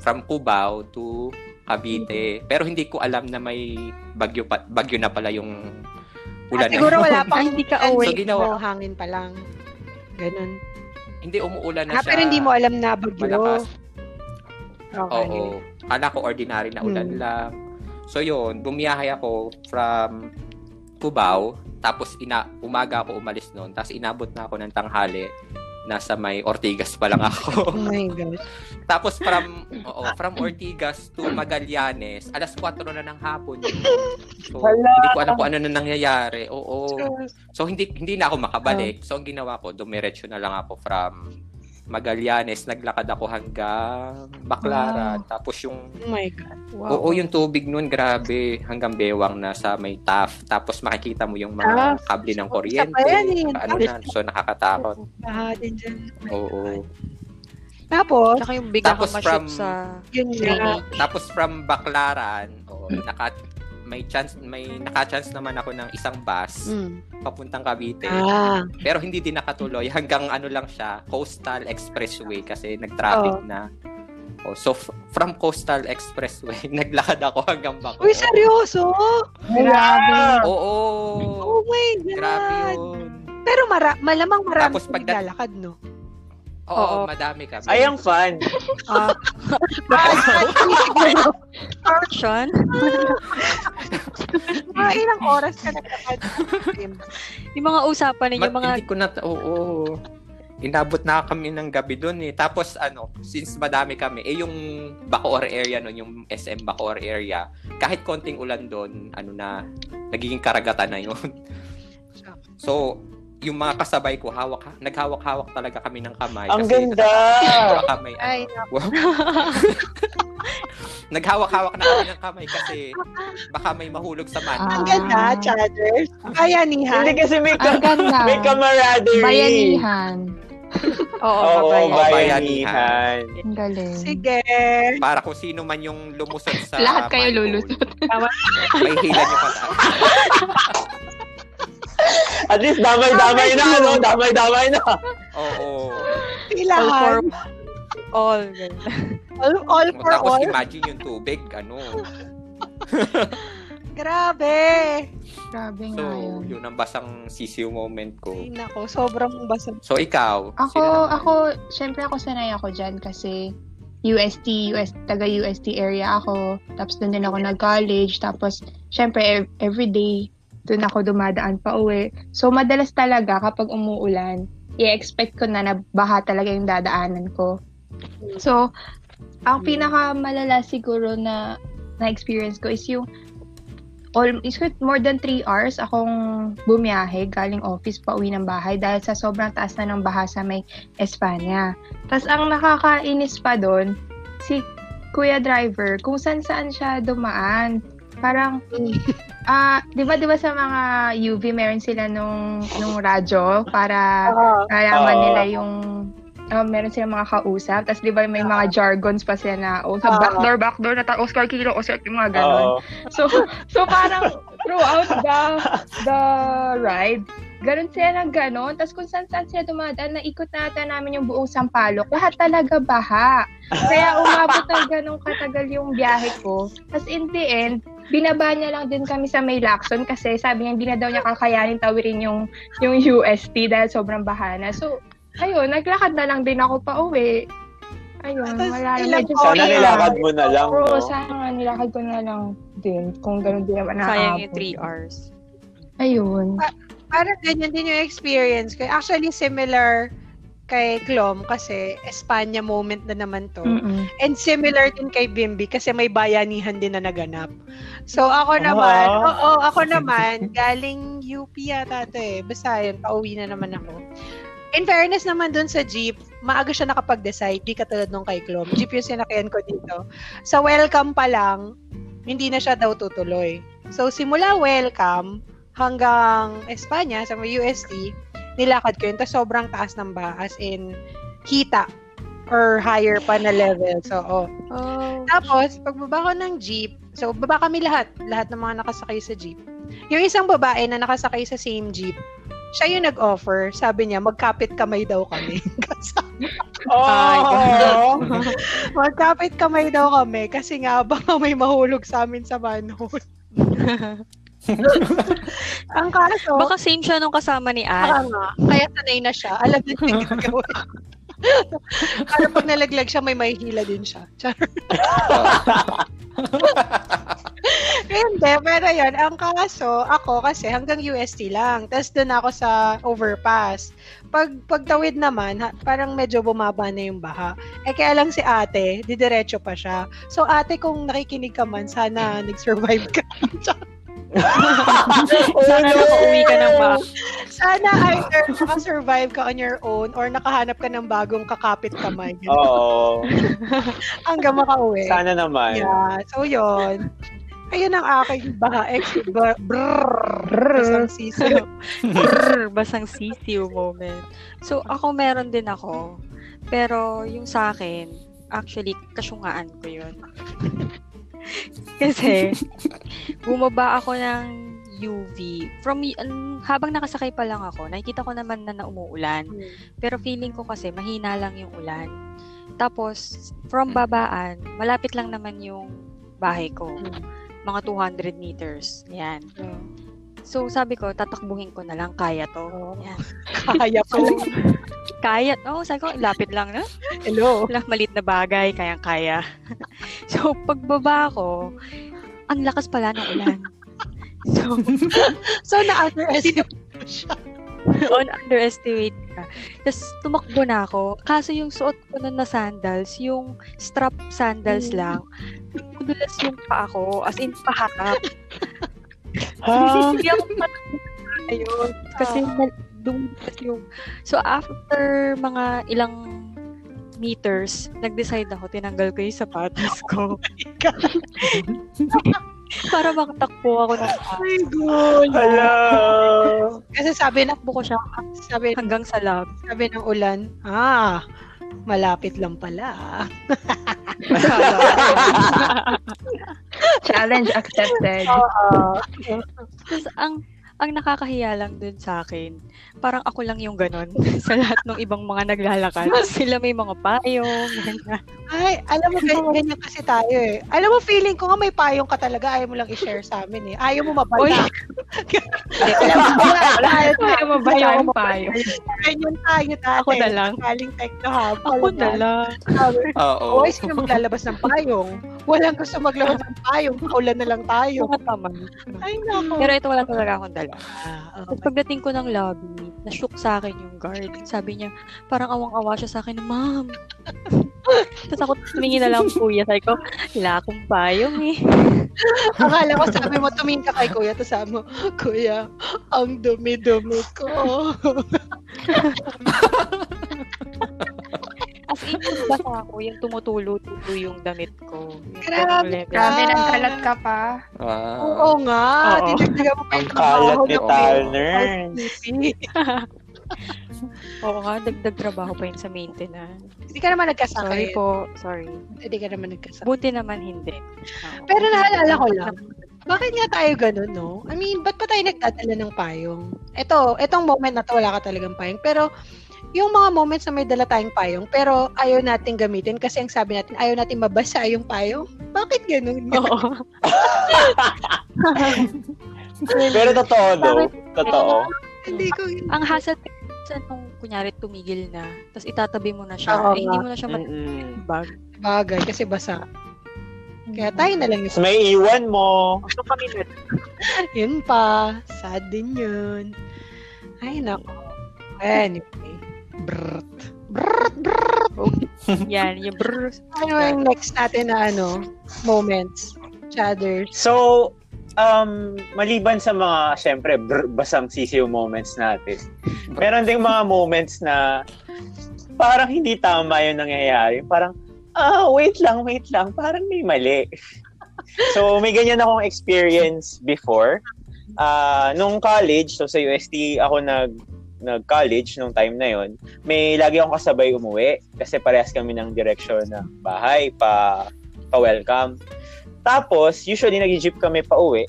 from Cubao to Cavite. Pero hindi ko alam na may bagyo, pa, bagyo na pala yung ulan Ah, siguro na wala (laughs) pang hindi ka awake. So, ginawa- mo, hangin pa lang. Ganun. Hindi umuulan na Ah, siya. pero hindi mo alam na bagyo. Malakas. Okay. Oo. Kala ko ordinary na ulan Hmm. lang. So yun, bumiyahe ako from Cubao, tapos ina umaga ako umalis noon, tapos inabot na ako ng tanghali, nasa may Ortigas pa lang ako. (laughs) Oh my gosh. tapos from oo, from Ortigas to Magallanes, alas 4 na ng hapon yun. So, Hala. hindi ko alam kung ano na nangyayari. Oo. So hindi hindi na ako makabalik. So ang ginawa ko, dumiretso na lang ako from Magallanes, naglakad ako hanggang Baclaran. Tapos yung Oh my God. Wow. Oo, yung tubig nun, grabe. Hanggang bewang na sa may TAF. Tapos makikita mo yung Ah, mga kable ng so, kuryente. pa yan. Ano na, so nakakatakot. Lahat din dyan. Oo. Tapos, Tsaka yung bigla Tapos from- sa yun training. Tapos from Baclaran, oo, (clears throat) naka, may chance, may naka-chance naman ako ng isang bus Mm. papuntang Cavite. Ah, Pero hindi din nakatuloy. (laughs) Hanggang ano lang siya, Coastal Expressway kasi nag-traffic Oh. na. Oh, so f- from Coastal Expressway, (laughs) naglakad ako hanggang Bacoor. uy, seryoso? Grabe. Oo. Oh my God. Grabe yun. Pero mara malamang marami Tapos pagdat- naglalakad, no? Oo, Oo. madami kami. Ay, ang fun. Ah, portion. mga ilang oras ka naglakad. Yung mga usapan ninyo, Ma- mga Hindi ko na, oo. Inabot na kami ng gabi doon eh. Tapos ano, since madami kami, eh yung Bacoor area noon, yung SM Bacoor area, kahit konting ulan doon, ano na, nagiging karagatan na yun. so, yung mga kasabay ko, hawak, naghawak-hawak talaga kami ng kamay. Ang kasi ganda! natatakot baka may, ano, Ay, Wow. (laughs) Naghawak-hawak na kami ng kamay kasi baka may mahulog sa man. Ah. ang ganda, Chatters. Bayanihan. Hindi kasi may, ka- may camaraderie. Bayanihan. (laughs) Oo, Oo, kabayan. bayanihan. Ang galing. Sige. Para kung sino man yung lumusot sa Lahat kayo lulusot. May hila niyo pataas. (laughs) At least damay-damay na, ano? Damay-damay na. Oo. All for all. All, all for Tapos all. imagine yung tubig, ano. (laughs) Grabe. Grabe So, nga yun. yun ang basang sisiw moment ko. Ay, nako, sobrang basang. So, ikaw? Ako, ako, syempre ako sanay ako dyan kasi UST, US, taga UST area ako. Tapos doon din ako nag-college. Tapos, syempre, ev- everyday, doon ako dumadaan pa uwi. So, madalas talaga kapag umuulan, i-expect ko na na baha talaga yung dadaanan ko. So, ang pinakamalala siguro na na-experience ko is yung all, is more than 3 hours akong bumiyahe galing office pa uwi ng bahay dahil sa sobrang taas na ng baha sa may Espanya. Tapos ang nakakainis pa doon, si kuya driver, kung saan saan siya dumaan. Parang, ah, di ba, di ba sa mga UV meron sila nung, nung radyo para kalaman Oo. nila yung ah, meron silang mga kausap. Tapos di ba may mga jargons pa sila na, oh, sa Oo. backdoor, backdoor, na Oscar Kilo, Oscar, yung mga ganon. Oo. So, so parang throughout the the ride, ganun sila ng ganon. Tapos kung saan saan sila dumadaan, naikot nata namin yung buong Sampaloc. Lahat talaga baha. Kaya umabot ng ganun katagal yung biyahe ko. Tapos in the end, binaba niya lang din kami sa may Lacson kasi sabi niya hindi na daw niya kakayanin tawirin yung yung UST dahil sobrang baha na. So, ayun, naglakad na lang din ako pa uwi. Ayun, wala ilang medyo Sana nilakad mo na lang, Oo, no? sana nilakad ko na lang din kung ganun din naman Sayang yung 3 hours. Ayun. Parang ganyan din yung experience ko. Actually, similar kay Klom kasi Espanya moment na naman to. Mm-mm. And similar din kay Bimbi kasi may bayanihan din na naganap. So ako naman, Ah. oo, ako naman, galing UP yata to eh. Basta yun, pauwi na naman ako. In fairness naman dun sa jeep, maaga siya nakapag-decide, di katulad nung kay Klom. Jeep yung sinakyan ko dito. Sa welcome pa lang, hindi na siya daw tutuloy. So simula welcome hanggang Espanya sa UST, nilakad ko yun. Tapos sobrang taas ng ba, as in, kita or higher pa na level. So, oh. Oh. Tapos, pagbaba ko ng jeep, so baba kami lahat, lahat ng mga nakasakay sa jeep. Yung isang babae na nakasakay sa same jeep, siya yung nag-offer. Sabi niya, magkapit kamay daw kami. (laughs) Oh! (laughs) magkapit kamay daw kami kasi nga baka may mahulog sa amin sa manhole. (laughs) (laughs) Ang kaso, Baka same siya nung kasama ni baka Anne. nga, kaya sanay na siya. Alam niya yung (laughs) gagawin. Para pag nalaglag siya, may mahihila din siya. Char. (laughs) Hindi, pero yun, ang kaso, ako kasi hanggang UST lang. Tapos doon ako sa overpass. Pag pagtawid naman, ha, parang medyo bumaba na yung baha. Eh kaya lang si ate, didiretso pa siya. So ate, kung nakikinig ka man, sana nag-survive ka. (laughs) Sana nakauwi ka ng ba. sana either nakasurvive ka on your own or nakahanap ka ng bagong kakapit kamay. Oo. (laughs) Hanggang makauwi. Sana naman. Yeah, so yun. Ayun ang aking baha ex brrrr. Basang sisiyo. Brr, basang sisiw moment. So, ako meron din ako. Pero yung sa akin, actually, kasyungaan ko yun. (laughs) Kasi, bumaba ako ng UV. From, an- habang nakasakay pa lang ako, nakikita ko naman na naumuulan. Pero feeling ko kasi, mahina lang yung ulan. Tapos, from babaan, malapit lang naman yung bahay ko. Mga 200 meters. Yan. So, sabi ko, tatakbuhin ko na lang. Kaya to. Yan. Kaya So, ko. (laughs) kaya. Oo, oh, sabi ko, lapit lang na. Hello. Wala, malit na bagay, kayang-kaya. (laughs) so, pagbaba ko, ang lakas pala ng ulan. (laughs) So, So, na-underestimate siya. on underestimate ka. Tapos, tumakbo na ako. Kaso yung suot ko nun na sandals, yung strap sandals Mm. lang, dulas yung pa ako, as in, paharap. Ha? Hindi ako ayun. Kasi na- dumulas yung... So, after mga ilang meters, nag-decide ako, tinanggal ko yung sapatos ko. Para makatakbo ako ng My God. Hello. Kasi sabi na, Takbo ko siya sabi, hanggang sa lab. sabi ng ulan, ah, malapit lang pala. (laughs) Challenge accepted. Tapos, ang ang nakakahiya lang dun sa akin, parang ako lang yung ganon (laughs) sa lahat ng ibang mga naglalakad. (laughs) Sila may mga payong, ganyan. Ay, alam mo, ganyan, ganyan kasi tayo eh. Alam mo, feeling ko nga may payong ka talaga, ayaw mo lang i-share sa amin eh. Ayaw mo Uy, mabala. (laughs) Wala, wala, ayaw mo mabasa ang payo. Ganyan tayo dati. Ako na lang. Galing Techno Hub. Ako na lang. Oo. Oo, sino maglalabas ng payong? Walang gusto maglabas ng payong. Kaulan na lang tayo. Mga tamad. Ay, nako. Pero ito wala talaga akong dala. Ah, Tapos pagdating ko ng lobby, na-shook sa akin yung guard. Sabi niya, parang awang-awa siya sa akin, Ma'am. (laughs) Tapos ako tumingin na lang kuya. Sabi ko, wala akong payong eh. (laughs) Akala ko sabi mo, tumingin ka kay kuya, tapos sabi mo, kuya, ang dumi-dumi ko. (laughs) As in, yung basa ako, yung tumutulo-tulo yung damit ko. Grabe ka. Grabe, nagkalat ka pa. Ah. Oo nga. Oo. Dinagdagan mo pa Ang yung kalat trabaho ni ng Talner. (laughs) Oo nga, dagdag trabaho pa yun sa maintenance. Hindi ka naman Sorry nagkasakit. po, sorry. Hindi ka naman nagkasakit. Buti naman hindi. Oo. (laughs) Pero naalala ko lang, bakit nga tayo ganun, no? I mean, ba't pa tayo nagdadala ng payong? Ito, itong moment na to, wala ka talagang payong. Pero, yung mga moments na may dala tayong payong, pero ayaw natin gamitin kasi ang sabi natin, ayaw natin mabasa yung payong. Bakit ganun? Oo. (laughs) Pero totoo, though. Bakit? Totoo. Hindi ko Ang hassle sa nung kunyari tumigil na, tapos itatabi mo na siya, Oo eh, hindi mo na siya Mm-mm. matibag. bagay kasi basa. Kaya tayo na lang yung may iwan mo. So kami na, Yun pa. Sad din yun. Ay, nako. Anyway. Brrrt. Brrrt, brrrt. yan, yung brr. Ano yung next natin na ano, moments? Chatters. So, um, maliban sa mga, syempre, br- basang sisiw moments natin, meron ding mga moments na parang hindi tama yung nangyayari. Parang, ah, wait lang, wait lang, parang may mali. so, may ganyan akong experience before. Ah, nung college, so sa UST ako nag nag-college nung time na yon may lagi akong kasabay umuwi kasi parehas kami ng direksyon ng bahay pa pa-welcome. Tapos, usually nag-jeep kami pa uwi.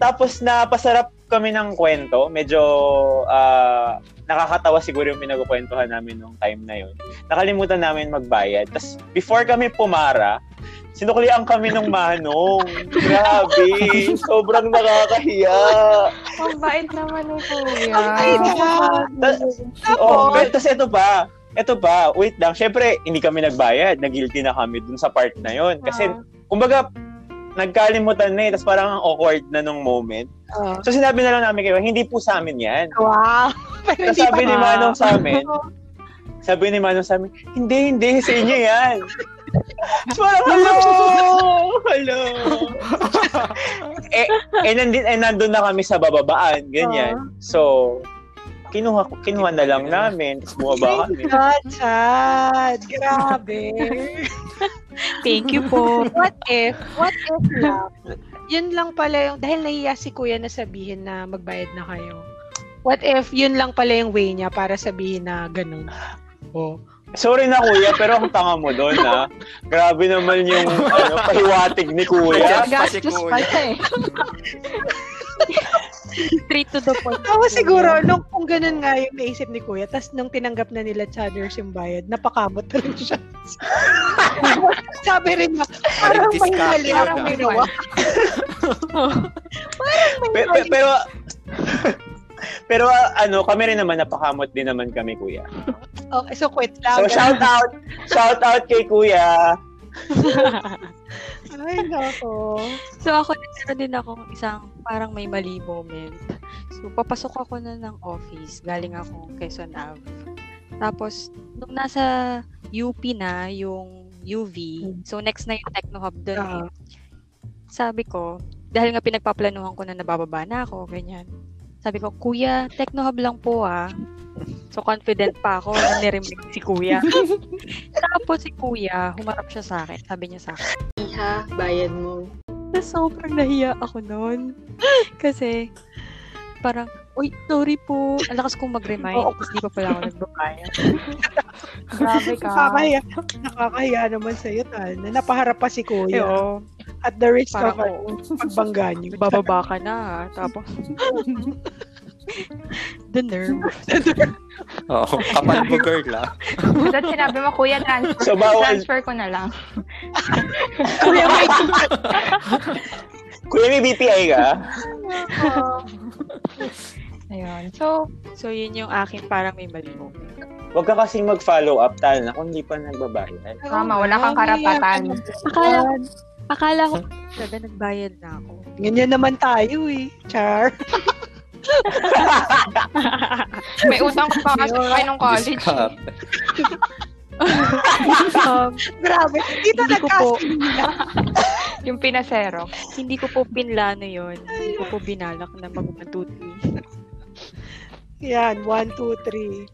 Tapos napasarap kami ng kwento. Medyo ah, nakakatawa siguro yung pinagkukwentuhan namin nung time na yon. Nakalimutan namin magbayad. Tapos before kami pumara, sinuklian kami ng manong. Grabe. Sobrang nakakahiya. Ang bait naman ni Kuya. Ay, God. Ta- oh, tas ito pa. Ito pa, wait lang. Syempre, hindi kami nagbayad. Nag-guilty na kami dun sa part na yon. Kasi, kumbaga, nagkalimutan na eh. Tapos parang ang awkward na nung moment. Oh. So sinabi na lang namin kayo, hindi po sa amin yan. Wow. (laughs) Pero Tapos sabi ni. Manong sa amin, sabi ni Manong sa amin, hindi, hindi, sa inyo yan. Parang, hello! Hello! eh, eh, nandun, eh, nandun na kami sa bababaan, ganyan. So, kinuha, kinuha na lang namin, tapos bumaba kami. God, sad. Grabe. Thank you po. what if, what if lang, yun lang pala yung, dahil nahiya si kuya na sabihin na magbayad na kayo. What if yun lang pala yung way niya para sabihin na ganun? Oh. Sorry na kuya, pero ang tanga mo doon ha. Grabe naman yung ano, pahiwatig ni kuya. Pa Gastos pala eh. Straight to the point. Ako siguro, nung kung ganun nga yung naisip ni Kuya, tas nung tinanggap na nila Chadders yung bayad, napakamot na rin siya. (laughs) Sabi rin niya, parang may yun, parang may nawa. (laughs) Pe- pe- pero pero ah, ano, kami rin naman napakamot din naman kami kuya. Okay, so quit So lang. shout out, shout out kay kuya. (laughs) Ay, nako. So ako, meron din ako isang parang may mali moment. So papasok ako na ng office, galing ako Quezon Ave. Tapos, nung nasa UP na yung UV, so next na yung Techno Hub doon eh. Ah. Sabi ko, dahil nga pinagpaplanuhan ko na nabababa na ako, ganyan. Sabi ko, Kuya, Techno Hub lang po ah. So confident pa ako na nirinig si Kuya. (laughs) Tapos si Kuya, humarap siya sa akin. Sabi niya sa akin, Iha, bayad mo. na sobrang nahiya ako noon. (laughs) Kasi, parang, uy, sorry po. Ang lakas kong mag-remind. Oo. Tapos di pa pala ako nagbabayad. (laughs) Grabe ka. Nakakahiya, nakakahiya naman sa'yo, Tal, na napaharap pa si Eh, Kuya. oo. At the risk Parang, of ano, pagbangga niyo. bababa ka na. ha. Tapos, (laughs) the nerve. Oo, kapal mo girl ah. Tapos sinabi mo, Kuya, transfer, So, bawal- transfer ko na lang. (laughs) Kuya, may (laughs) Kuya, may BPI ka? Ayun. So, So, yun yung akin parang may mali mo. Huwag ka kasing mag-follow up, tal, na kung hindi pa nagbabayad. tama, wala kang karapatan. Akala, akala ko, sabi nagbayad na ako. Ganyan naman tayo eh. Char. (laughs) May utang ko pa kasi kayo nung college. Discount. (laughs) um, Grabe. Dito Hindi ko po. (laughs) Yung pinasero. hindi ko po pinlano yun. Hindi ko po binalak na mag-matuti. Yan, one, two, three.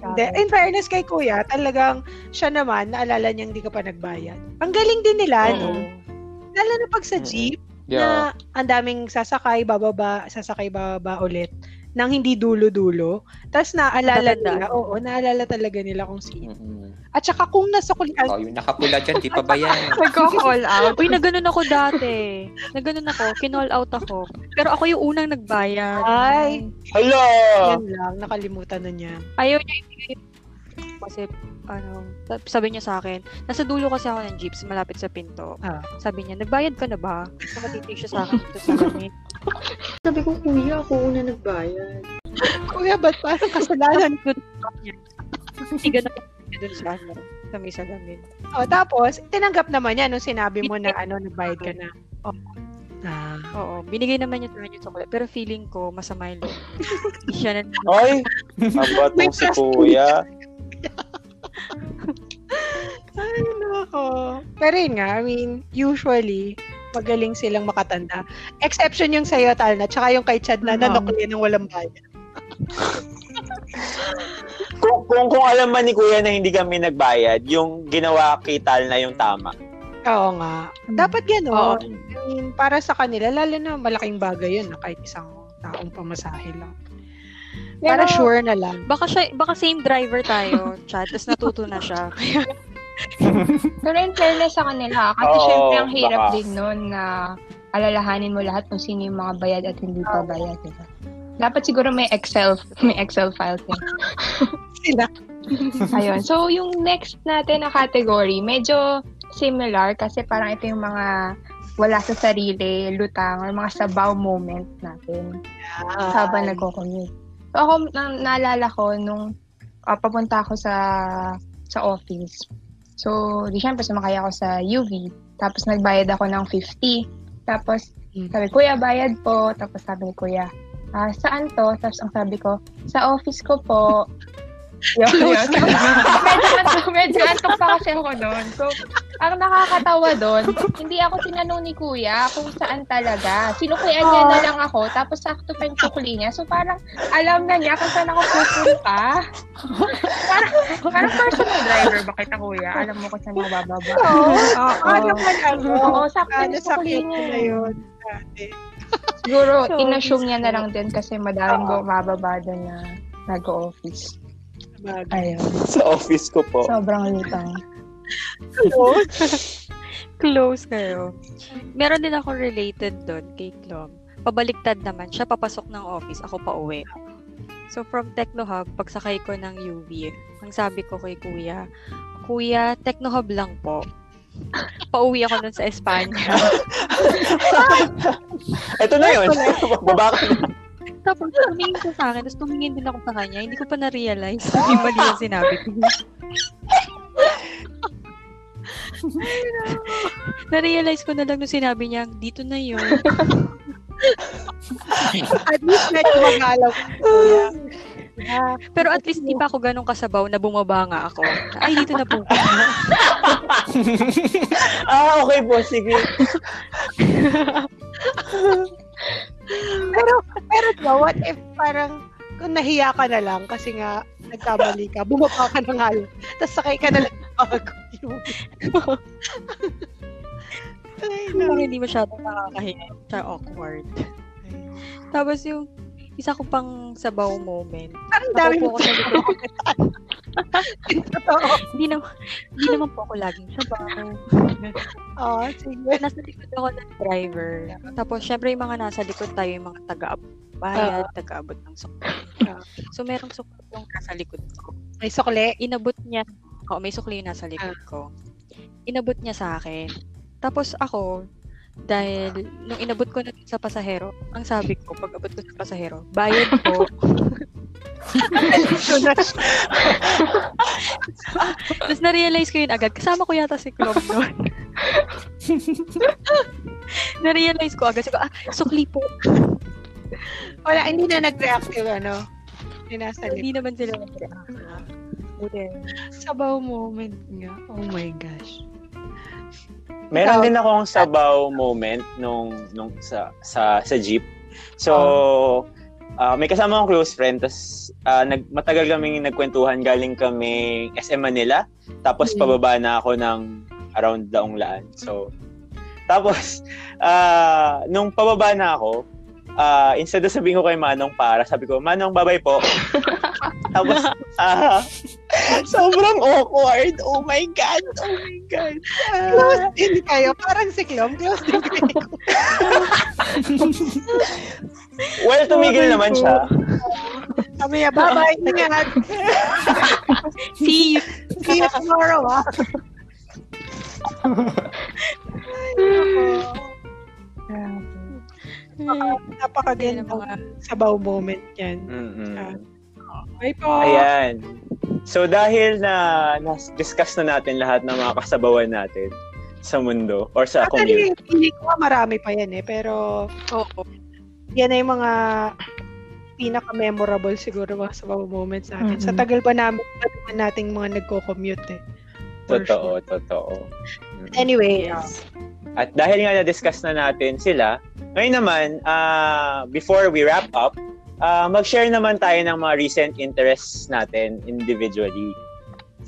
Hindi. In fairness kay Kuya, talagang siya naman, naalala niyang hindi ka pa nagbayad. Ang galing din nila, no? Lalo na pag sa jeep, Yeah. na ang daming sasakay, bababa, sasakay, bababa ulit nang hindi dulo-dulo. Tapos naalala Matatandaan. nila, oo, naalala talaga nila kung sino. Mm-mm. At saka kung nasa kulian, Oh, yung nakapula dyan, di pa ba yan? (laughs) Nagko-call out. Uy, naganon ako dati. Naganon ako, kinall out ako. Pero ako yung unang nagbayad. ay, Hala! yan lang, nakalimutan na niya. Ayaw niya ibigay. Kasi, ano, sabi niya sa akin, nasa dulo kasi ako ng jeeps, malapit sa pinto. Ah. Sabi niya, nagbayad ka na ba? So, matitig siya sa akin dito sa amin. (laughs) Sabi ko, kuya, ako una nagbayad. (laughs) Kuya, ba't parang kasalanan? Niya. Hindi ganun ako dun sa ano, sa may salamin. O, tapos, tinanggap naman niya nung sinabi mo na ano, nagbayad ka na. Oh. Ah. Oo, binigay naman niya sa akin yung chocolate. Pero feeling ko, masama yung loob. (laughs) Hindi siya na, Ay! Aba May tong si Kuya. (laughs) Ay, nako. Pero yun nga, I mean, usually, magaling silang makatanda. Exception yung sa'yo, Talna, tsaka yung kay Chad na Oo. nanokli ng walang bayad. (laughs) Kung, kung, kung alam man ni Kuya na hindi kami nagbayad, yung ginawa kay Tal na yung tama. Oo nga. Dapat gano'n. I mean, para sa kanila, lalo na malaking bagay yun, na kahit isang taong pamasahe lang. Para Pero- sure na lang. baka siya, baka same driver tayo, chat, tapos natuto na siya. (laughs) Pero in fairness sa kanila, kasi Oo, syempre ang hirap baka. din nun na alalahanin mo lahat kung sino yung mga bayad at hindi pa bayad. Diba? Dapat siguro may Excel, may Excel file din. (laughs) Sila. Ayun. So, yung next natin na category, medyo similar kasi parang ito yung mga wala sa sarili, lutang, or mga sabaw moment natin habang nagko-commute. So, ako, na- naalala ko nung ah, papunta ako sa sa office. So, di syempre, sumakay ako sa UV. Tapos, nagbayad ako ng 50. Tapos, Mm. sabi, Kuya, bayad po. Tapos, sabi ni Kuya, ah, saan to? Tapos, ang sabi ko, sa office ko po. Yun, yun. (laughs) medyo, antok, medyo antok pa kasi ako noon. So, ang nakakatawa doon, hindi ako tinanong ni Kuya kung saan talaga. Sinuklian niya na lang ako, tapos sakto pa yung sukli niya. So, parang alam na niya kung saan ako pupunta. (laughs) parang, parang personal driver ba kita, Kuya? Alam mo kung saan ako bababa. Oo. Oo. Ano man ano? Oo, sakto Ano yung sukli cute niya. na yun? Siguro, So, inassume niya na lang din kasi madaling Oo. bumababa doon na nag-office. Bagay. Ayun. Sa office ko po. Sobrang lutang. Close (laughs) kayo. Meron din ako related doon kay Klom. Pabaliktad naman. Siya papasok ng office, ako pa uwi. So from Technohub, pagsakay ko ng UV, ang sabi ko kay Kuya, Kuya, Technohub lang po. (laughs) Pauwi ako nun sa Espanya. (laughs) Ito na yun. Baba ka na. Tapos tumingin ko sa akin, tapos tumingin din ako sa kanya. Hindi ko pa na-realize na yung mali yung sinabi ko. (laughs) na-realize ko na lang nung sinabi niya, dito na yun. (laughs) At least medyo mag-alaw ko, Kuya. Ah, (laughs) Pero at least di pa ako ganun kasabaw na bumaba nga ako. Ay, dito na po. ah, okay po. Sige. Pero, pero diba, what if parang kung nahiya ka na lang kasi nga nagkamali ka, bumaba ka na nga lang, tapos sakay ka na lang bago yung (laughs) Ay, no. Parang hindi masyadong nakakahiya. Siya awkward. Tapos yung isa ko pang sabaw moment. Parang dami ako (laughs) sa likod. Hindi naman, hindi naman po ako laging sabaw. Oo, sige. Nasa likod ako ng driver. Tapos, syempre, yung mga nasa likod tayo, yung mga taga-bayad, taga-abot ng sukli. So, merong sukli yung nasa likod ko. May sukli. Inabot niya, oh, may sukli yung nasa likod ko. Inabot niya sa akin. Tapos ako, Dahil nung inabot ko na sa pasahero, ang sabi ko, pag abot ko sa pasahero, bayad po. (laughs) (laughs) Tapos na-realize ko yun agad. Kasama ko yata si Club noon. (laughs) na-realize ko agad. Sabi ko, ah, sukli po. Wala, hindi na nag-react yung ano. Hindi nasa lip. Hindi naman sila nag-react. Sabaw moment nga. Oh my gosh. Meron din akong sabaw moment nung nung sa sa sa jeep. So, ah, may kasama akong close friend tapos ah, nag matagal kaming nagkwentuhan galing kami SM Manila. Tapos Mm. pababa na ako ng around Daong Laan. So, tapos ah, nung pababa na ako, ah, instead of sabihin ko kay Manong para, sabi ko, Manong, babay po. (laughs) tapos, ah, sobrang awkward. Oh my God. Oh my God. Close din kayo. Parang si Klom. Close din kayo. Well, tumigil Okay naman po. siya. Sabi niya, bye-bye. Ingat. See you. See you tomorrow, ah. (laughs) Kaya (laughs) Napakaganda mga sabaw moment yan. Mm-mm. Bye po. Ayan. So dahil na na-discuss na natin lahat ng mga kasabawan natin sa mundo or sa community. Actually, hindi ko marami pa yan eh. Pero, Oo. yan ay mga pinaka-memorable siguro mga sabaw moments natin. Sa Mhm. tagal ba namin, naman nating mga nagko-commute eh. Totoo, sure. totoo. Mm. Anyway, At dahil nga na-discuss na natin sila, ngayon naman, ah, before we wrap up, ah, mag-share naman tayo ng mga recent interests natin individually.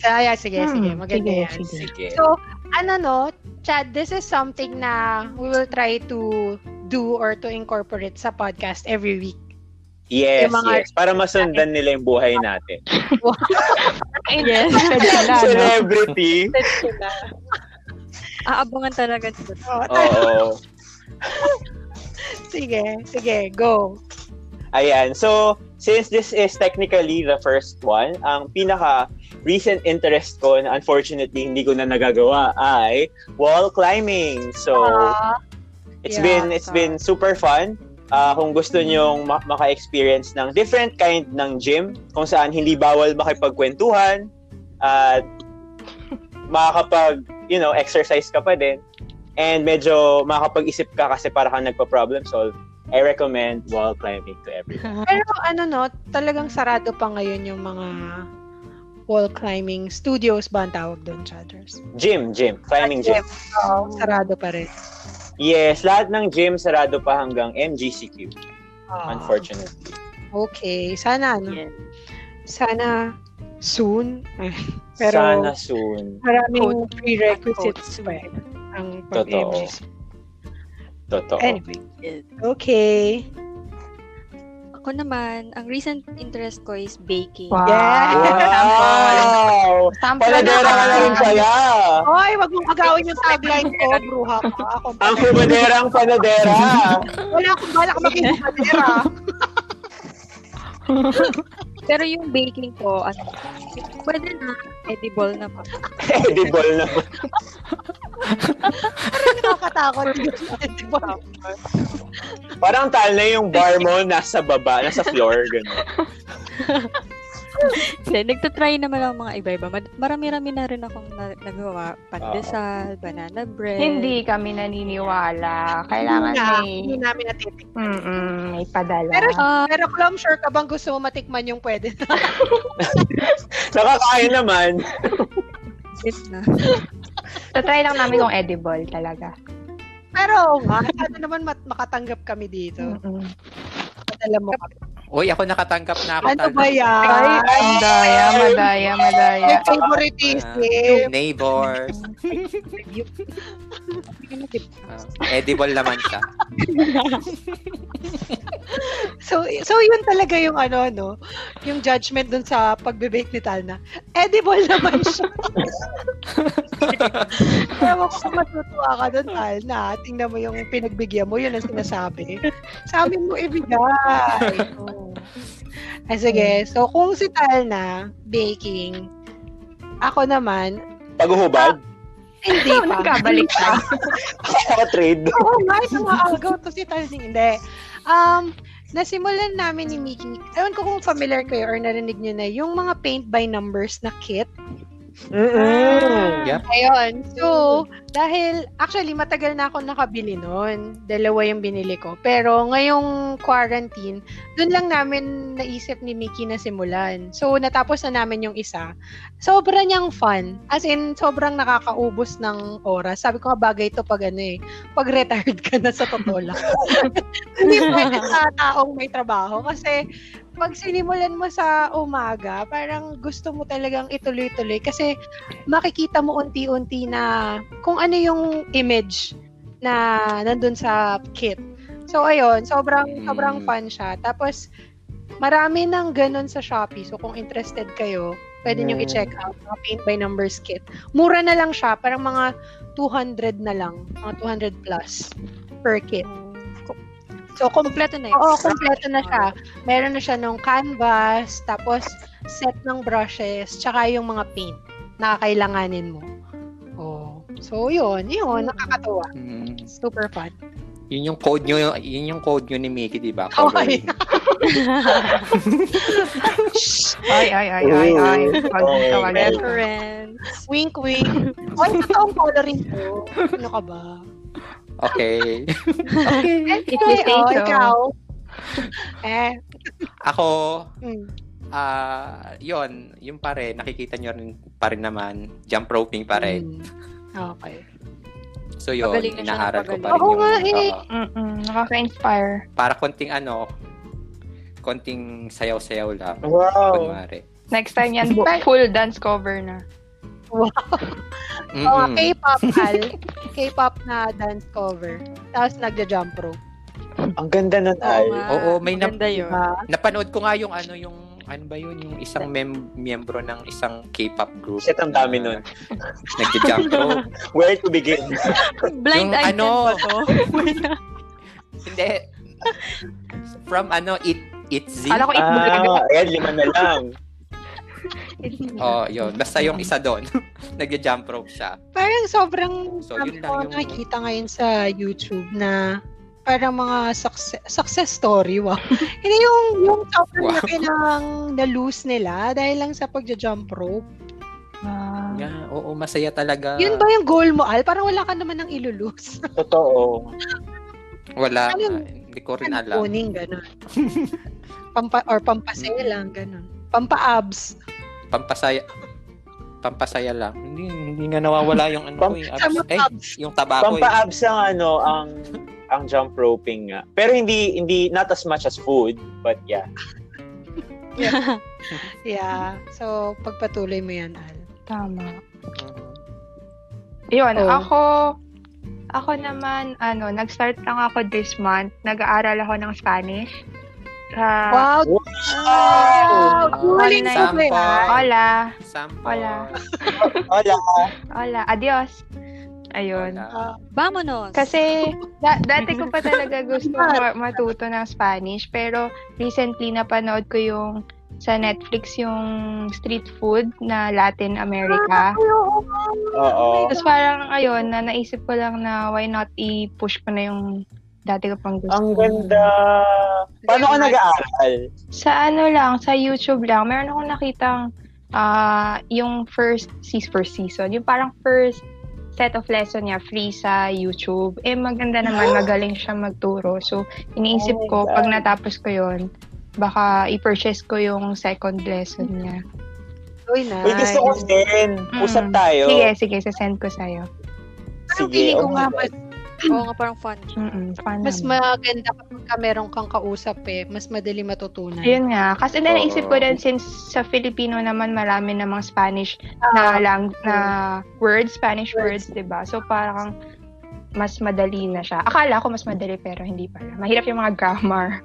uh, yeah, sige, Hmm, sige. Maganda sige, yan. sige. Sige. So, ano no, Chad, this is something na we will try to do or to incorporate sa podcast every week. yes, yes. Para masundan nila yung buhay (laughs) natin. Yes. (laughs) Celebrity. Aabangan talaga. Oh, Oo. (laughs) sige, sige, go. Ayan. So, since this is technically the first one, ang pinaka recent interest ko na unfortunately hindi ko na nagagawa ay wall climbing. So, Ah, it's yeah, been it's so- been super fun. Ah, kung gusto niyo ma- maka-experience ng different kind ng gym kung saan hindi bawal makipagkwentuhan at makakapag, you know, exercise ka pa din and medyo makakapag-isip ka kasi para kang nagpa-problem solve. I recommend wall climbing to everyone. (laughs) Pero ano no, talagang sarado pa ngayon yung mga wall climbing studios ba ang tawag doon, Chatters? Gym, gym, climbing gym. Oo, sarado pa rin. Yes, lahat ng gym sarado pa hanggang MGCQ, Ah, unfortunately. Okay, sana ano, Yes. sana soon. (laughs) Pero Sana soon. maraming Quotes. prerequisites pa eh, ang Totoo. pag-MGC. Totoo. Anyway, okay. Ako naman, ang recent interest ko is baking. Wow. Yeah. Wow! Sample ka na rin pala! Hoy, wag mong agawin yung tagline ko, bruha ka. Ako, Ang kumaderang panadera! (laughs) wala akong balak maging padera. (laughs) Pero yung baking ko, ano, pwede na, edible na pa. Edible na. (laughs) Nakakatakot. Diba? Parang tal na yung bar mo nasa baba, nasa floor, gano'n. Hindi, nagtatry naman ang mga iba-iba. Marami-rami na rin akong na- nagawa. Pandesal, banana bread. Hindi kami naniniwala. Kailangan na, may, Hindi namin natitik. mm may padala. Pero, Ah, pero Klom, sure ka bang gusto mo matikman yung pwede? (laughs) Nakakain naman. it na. (laughs) so, try lang namin kung edible talaga. Pero nga, sana naman mat- makatanggap kami dito. Mm-mm. Padala mo kami. Uy, ako nakatanggap na ako. Ano tal- ba yan? Ay, madaya, madaya, madaya. May favoritism. Neighbors. Review. (laughs) Ah, edible naman siya. So, so yun talaga yung ano, no? Yung judgment dun sa pagbe-bake ni Talna. Edible naman siya. (laughs) Ewan ko kung matutuwa ka dun, Talna. Tingnan mo yung pinagbigyan mo, yun ang sinasabi. Sa amin mo ibigay. Oh. Ay, sige. So, kung si Talna, baking, ako naman, Paghuhubad? Hindi pa. Nagkabalik ka. (laughs) Trade. Oo nga, ito maagaw to si Tarzing. Hindi. Um, nasimulan namin ni Mickey, ewan ko kung familiar kayo or narinig nyo na, yung mga paint by numbers na kit. Mm-mm. Yep. Ayun. So, dahil, actually, matagal na ako nakabili noon. Dalawa yung binili ko. Pero, ngayong quarantine, dun lang namin naisip ni Mickey na simulan. So, natapos na namin yung isa. Sobra niyang fun. As in, sobrang nakakaubos ng oras. Sabi ko nga, bagay to pag ano eh, pag retired ka na sa totoo lang. (laughs) Hindi pwede sa taong may trabaho. Kasi, pag sinimulan mo sa umaga, parang gusto mo talagang ituloy-tuloy kasi makikita mo unti-unti na kung ano yung image na nandun sa kit. So ayun, sobrang Mm. sobrang fun siya. Tapos marami nang ganun sa Shopee. So kung interested kayo, pwede nyo Mm. i-check out mga paint by numbers kit. Mura na lang siya, parang mga 200 na lang, mga 200 plus per kit. So Kompleto na yun. Oo, kompleto na siya. Meron na siya nung canvas, tapos set ng brushes, tsaka yung mga paint na kailanganin mo. Oh. So, yun. Yun, nakakatuwa. Mm. Super fun. Yun yung code nyo, yun yung code nyo ni Mickey, di ba? (laughs) Oh, Coloring. (laughs) Ay, ay, ay, ay, ay. Tawagin. Reference. wink, wink. Oy, totoong coloring ko. Ano ka ba? Okay. If you say oh, so. ikaw. (laughs) Eh, Ako, mm. ah, yun, yung pa rin, nakikita nyo rin pa rin naman, jump roping pa rin. Mm. Okay. So yun, Pagaling na siya ng inaaral ko pa rin. Oo yung, nga eh. Mm-mm, nakaka-inspire. para konting ano, konting sayaw-sayaw lang. Wow. Kunwari. Next time yan, full dance cover na. Oh, Mm-mm. K-pop, (laughs) Al. K-pop na dance cover. Tapos nagja-jump rope. Ang ganda nun, Oo Al. nga. Oo, may nap- Maganda yun. Napanood ko nga yung ano, yung ano ba yun, yung isang mem- miyembro ng isang K-pop group. Shit, ang dami nun. (laughs) Nagja-jump rope. Where to begin? (laughs) Blind Yung item ano, to? Hindi. From ano, It Itzy. Alam ko, itbulaga. Ah, ayan, lima na lang. (laughs) Oh, yun. Basta yung isa doon. (laughs) Nagja-jump rope siya. Parang sobrang So, yun lang yung- nakikita ngayon sa YouTube na parang mga success, success story. Wow. (laughs) Hindi yung, yung sobrang Wow. laki ng na-lose nila dahil lang sa pagja-jump rope. Ah. Yeah, oo, masaya talaga. Yun ba yung goal mo, Al? Parang wala ka naman ng ilulose. Totoo. Wala. Ano yung- hindi ko rin alam. Kuning, gano'n. Pampa, or pampasaya lang, gano'n. Pampa-abs. Pampasaya. Pampasaya lang. Hindi, hindi nga nawawala yung ano Pam- ko eh. Abs, Sama eh, abs. yung tabako eh. Pampa-abs ang ano, ang ang jump roping nga. Pero hindi hindi not as much as food, but yeah. Yeah. (laughs) So, pagpatuloy mo yan, Al. Tama. Mhm. Yun, Oh. ako, ako naman, ano, nag-start lang ako this month. Nag-aaral ako ng Spanish. Sa Wow! Wow! Wow! Ba yan? Hola. Sample. Hola. (laughs) Hola. Hola. Adios. Ayun. Hola. Vamonos! Kasi, da- dati ko pa talaga (laughs) gusto ma- matuto ng Spanish. Pero, recently, napanood ko yung sa Netflix yung street food na Latin America. Oo. Tapos parang, ayun, na naisip ko lang na why not i-push ko na yung dati ko pang gusto. Ang ganda. Paano ka nag-aaral? Sa ano lang, sa YouTube lang, meron akong nakitang ah yung first, sis first season, yung parang first set of lesson niya free sa YouTube. Eh maganda naman, (gasps) magaling siya magturo. So iniisip Oh ko God. pag natapos ko 'yon, baka i-purchase ko yung second lesson niya. Uy, nice. Uy, gusto ko din. Usap Mm. tayo. Sige, sige, sasend ko sa'yo. Parang Sige. feeling ko oh nga mas, Oo nga, parang fun. Mm-mm, fun mas naman. maganda kapag ka meron kang kausap eh. Mas madali matutunan. Ayun nga. Kasi na naisip ko din since sa Filipino naman marami namang Spanish Ah, na lang na words, Spanish Words. words, 'di ba? So parang mas madali na siya. Akala ko mas madali pero hindi pala. Mahirap yung mga grammar.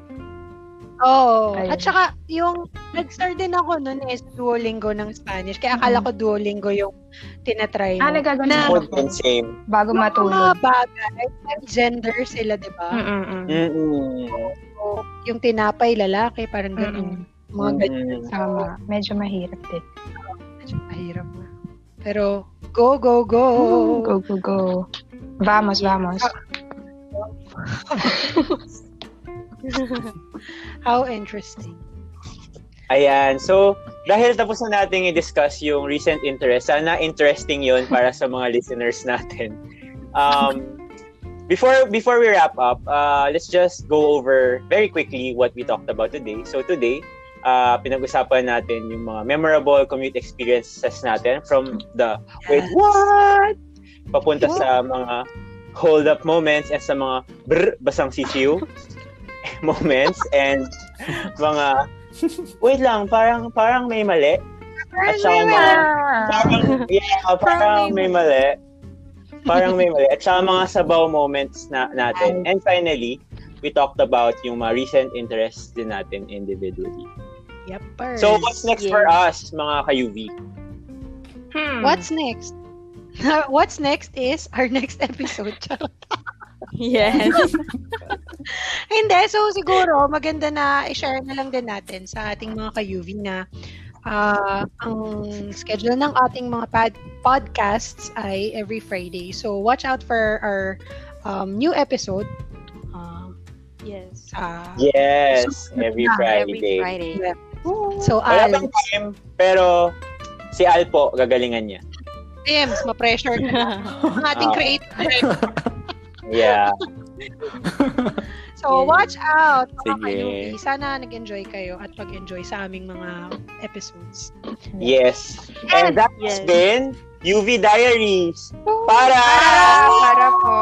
Oo. Ayun. At saka, yung, nag-start din ako nun is Duolingo ng Spanish. Kaya akala ko Duolingo yung tinatry mo. Ah, nagagano Na- ako din, same. bago Yung mga matulog. bagay, gender sila, di ba? Mm-mm. Mm-mm. So, yung tinapay, lalaki, parang ganun. Mm-mm. Mga. Mm-mm. Tama. Medyo mahirap din. Medyo mahirap na. Pero, Go, go, go. Go, go, go. Vamos, vamos. (laughs) (laughs) How interesting. Ayan. So, dahil tapos na natin i-discuss yung recent interest, sana interesting yon para sa mga listeners natin. Um, before before we wrap up, uh, let's just go over very quickly what we talked about today. So today, uh, pinag-usapan natin yung mga memorable commute experiences natin from the wait what papunta sa mga hold up moments and sa mga brr basang sisiu (laughs) moments and mga wait lang parang parang may mali. At saka mga parang yeah parang may mali. parang may mali. At saka mga sabaw moments na natin. And finally we talked about yung mga recent interests din natin individually. Yep. so what's next for us mga ka-UV Hmm. What's next? (laughs) What's next is our next episode. (laughs) Yes. (laughs) Hindi, so siguro maganda na i-share na lang din natin sa ating mga ka-UV na ah, ang schedule ng ating mga pod- podcasts ay every Friday. So watch out for our um, new episode uh, yes. sa yes every Yeah, Friday Every Friday. So wala Al, pang time pero si Al po gagalingan niya Sims, ma-pressure ka na. (laughs) Ang ating Ah. creative director. (laughs) yeah (laughs) So, watch out, mga Sige. Sana nag-enjoy kayo at mag-enjoy sa aming mga episodes. yes and that has Yes. been UV Diaries para Para po.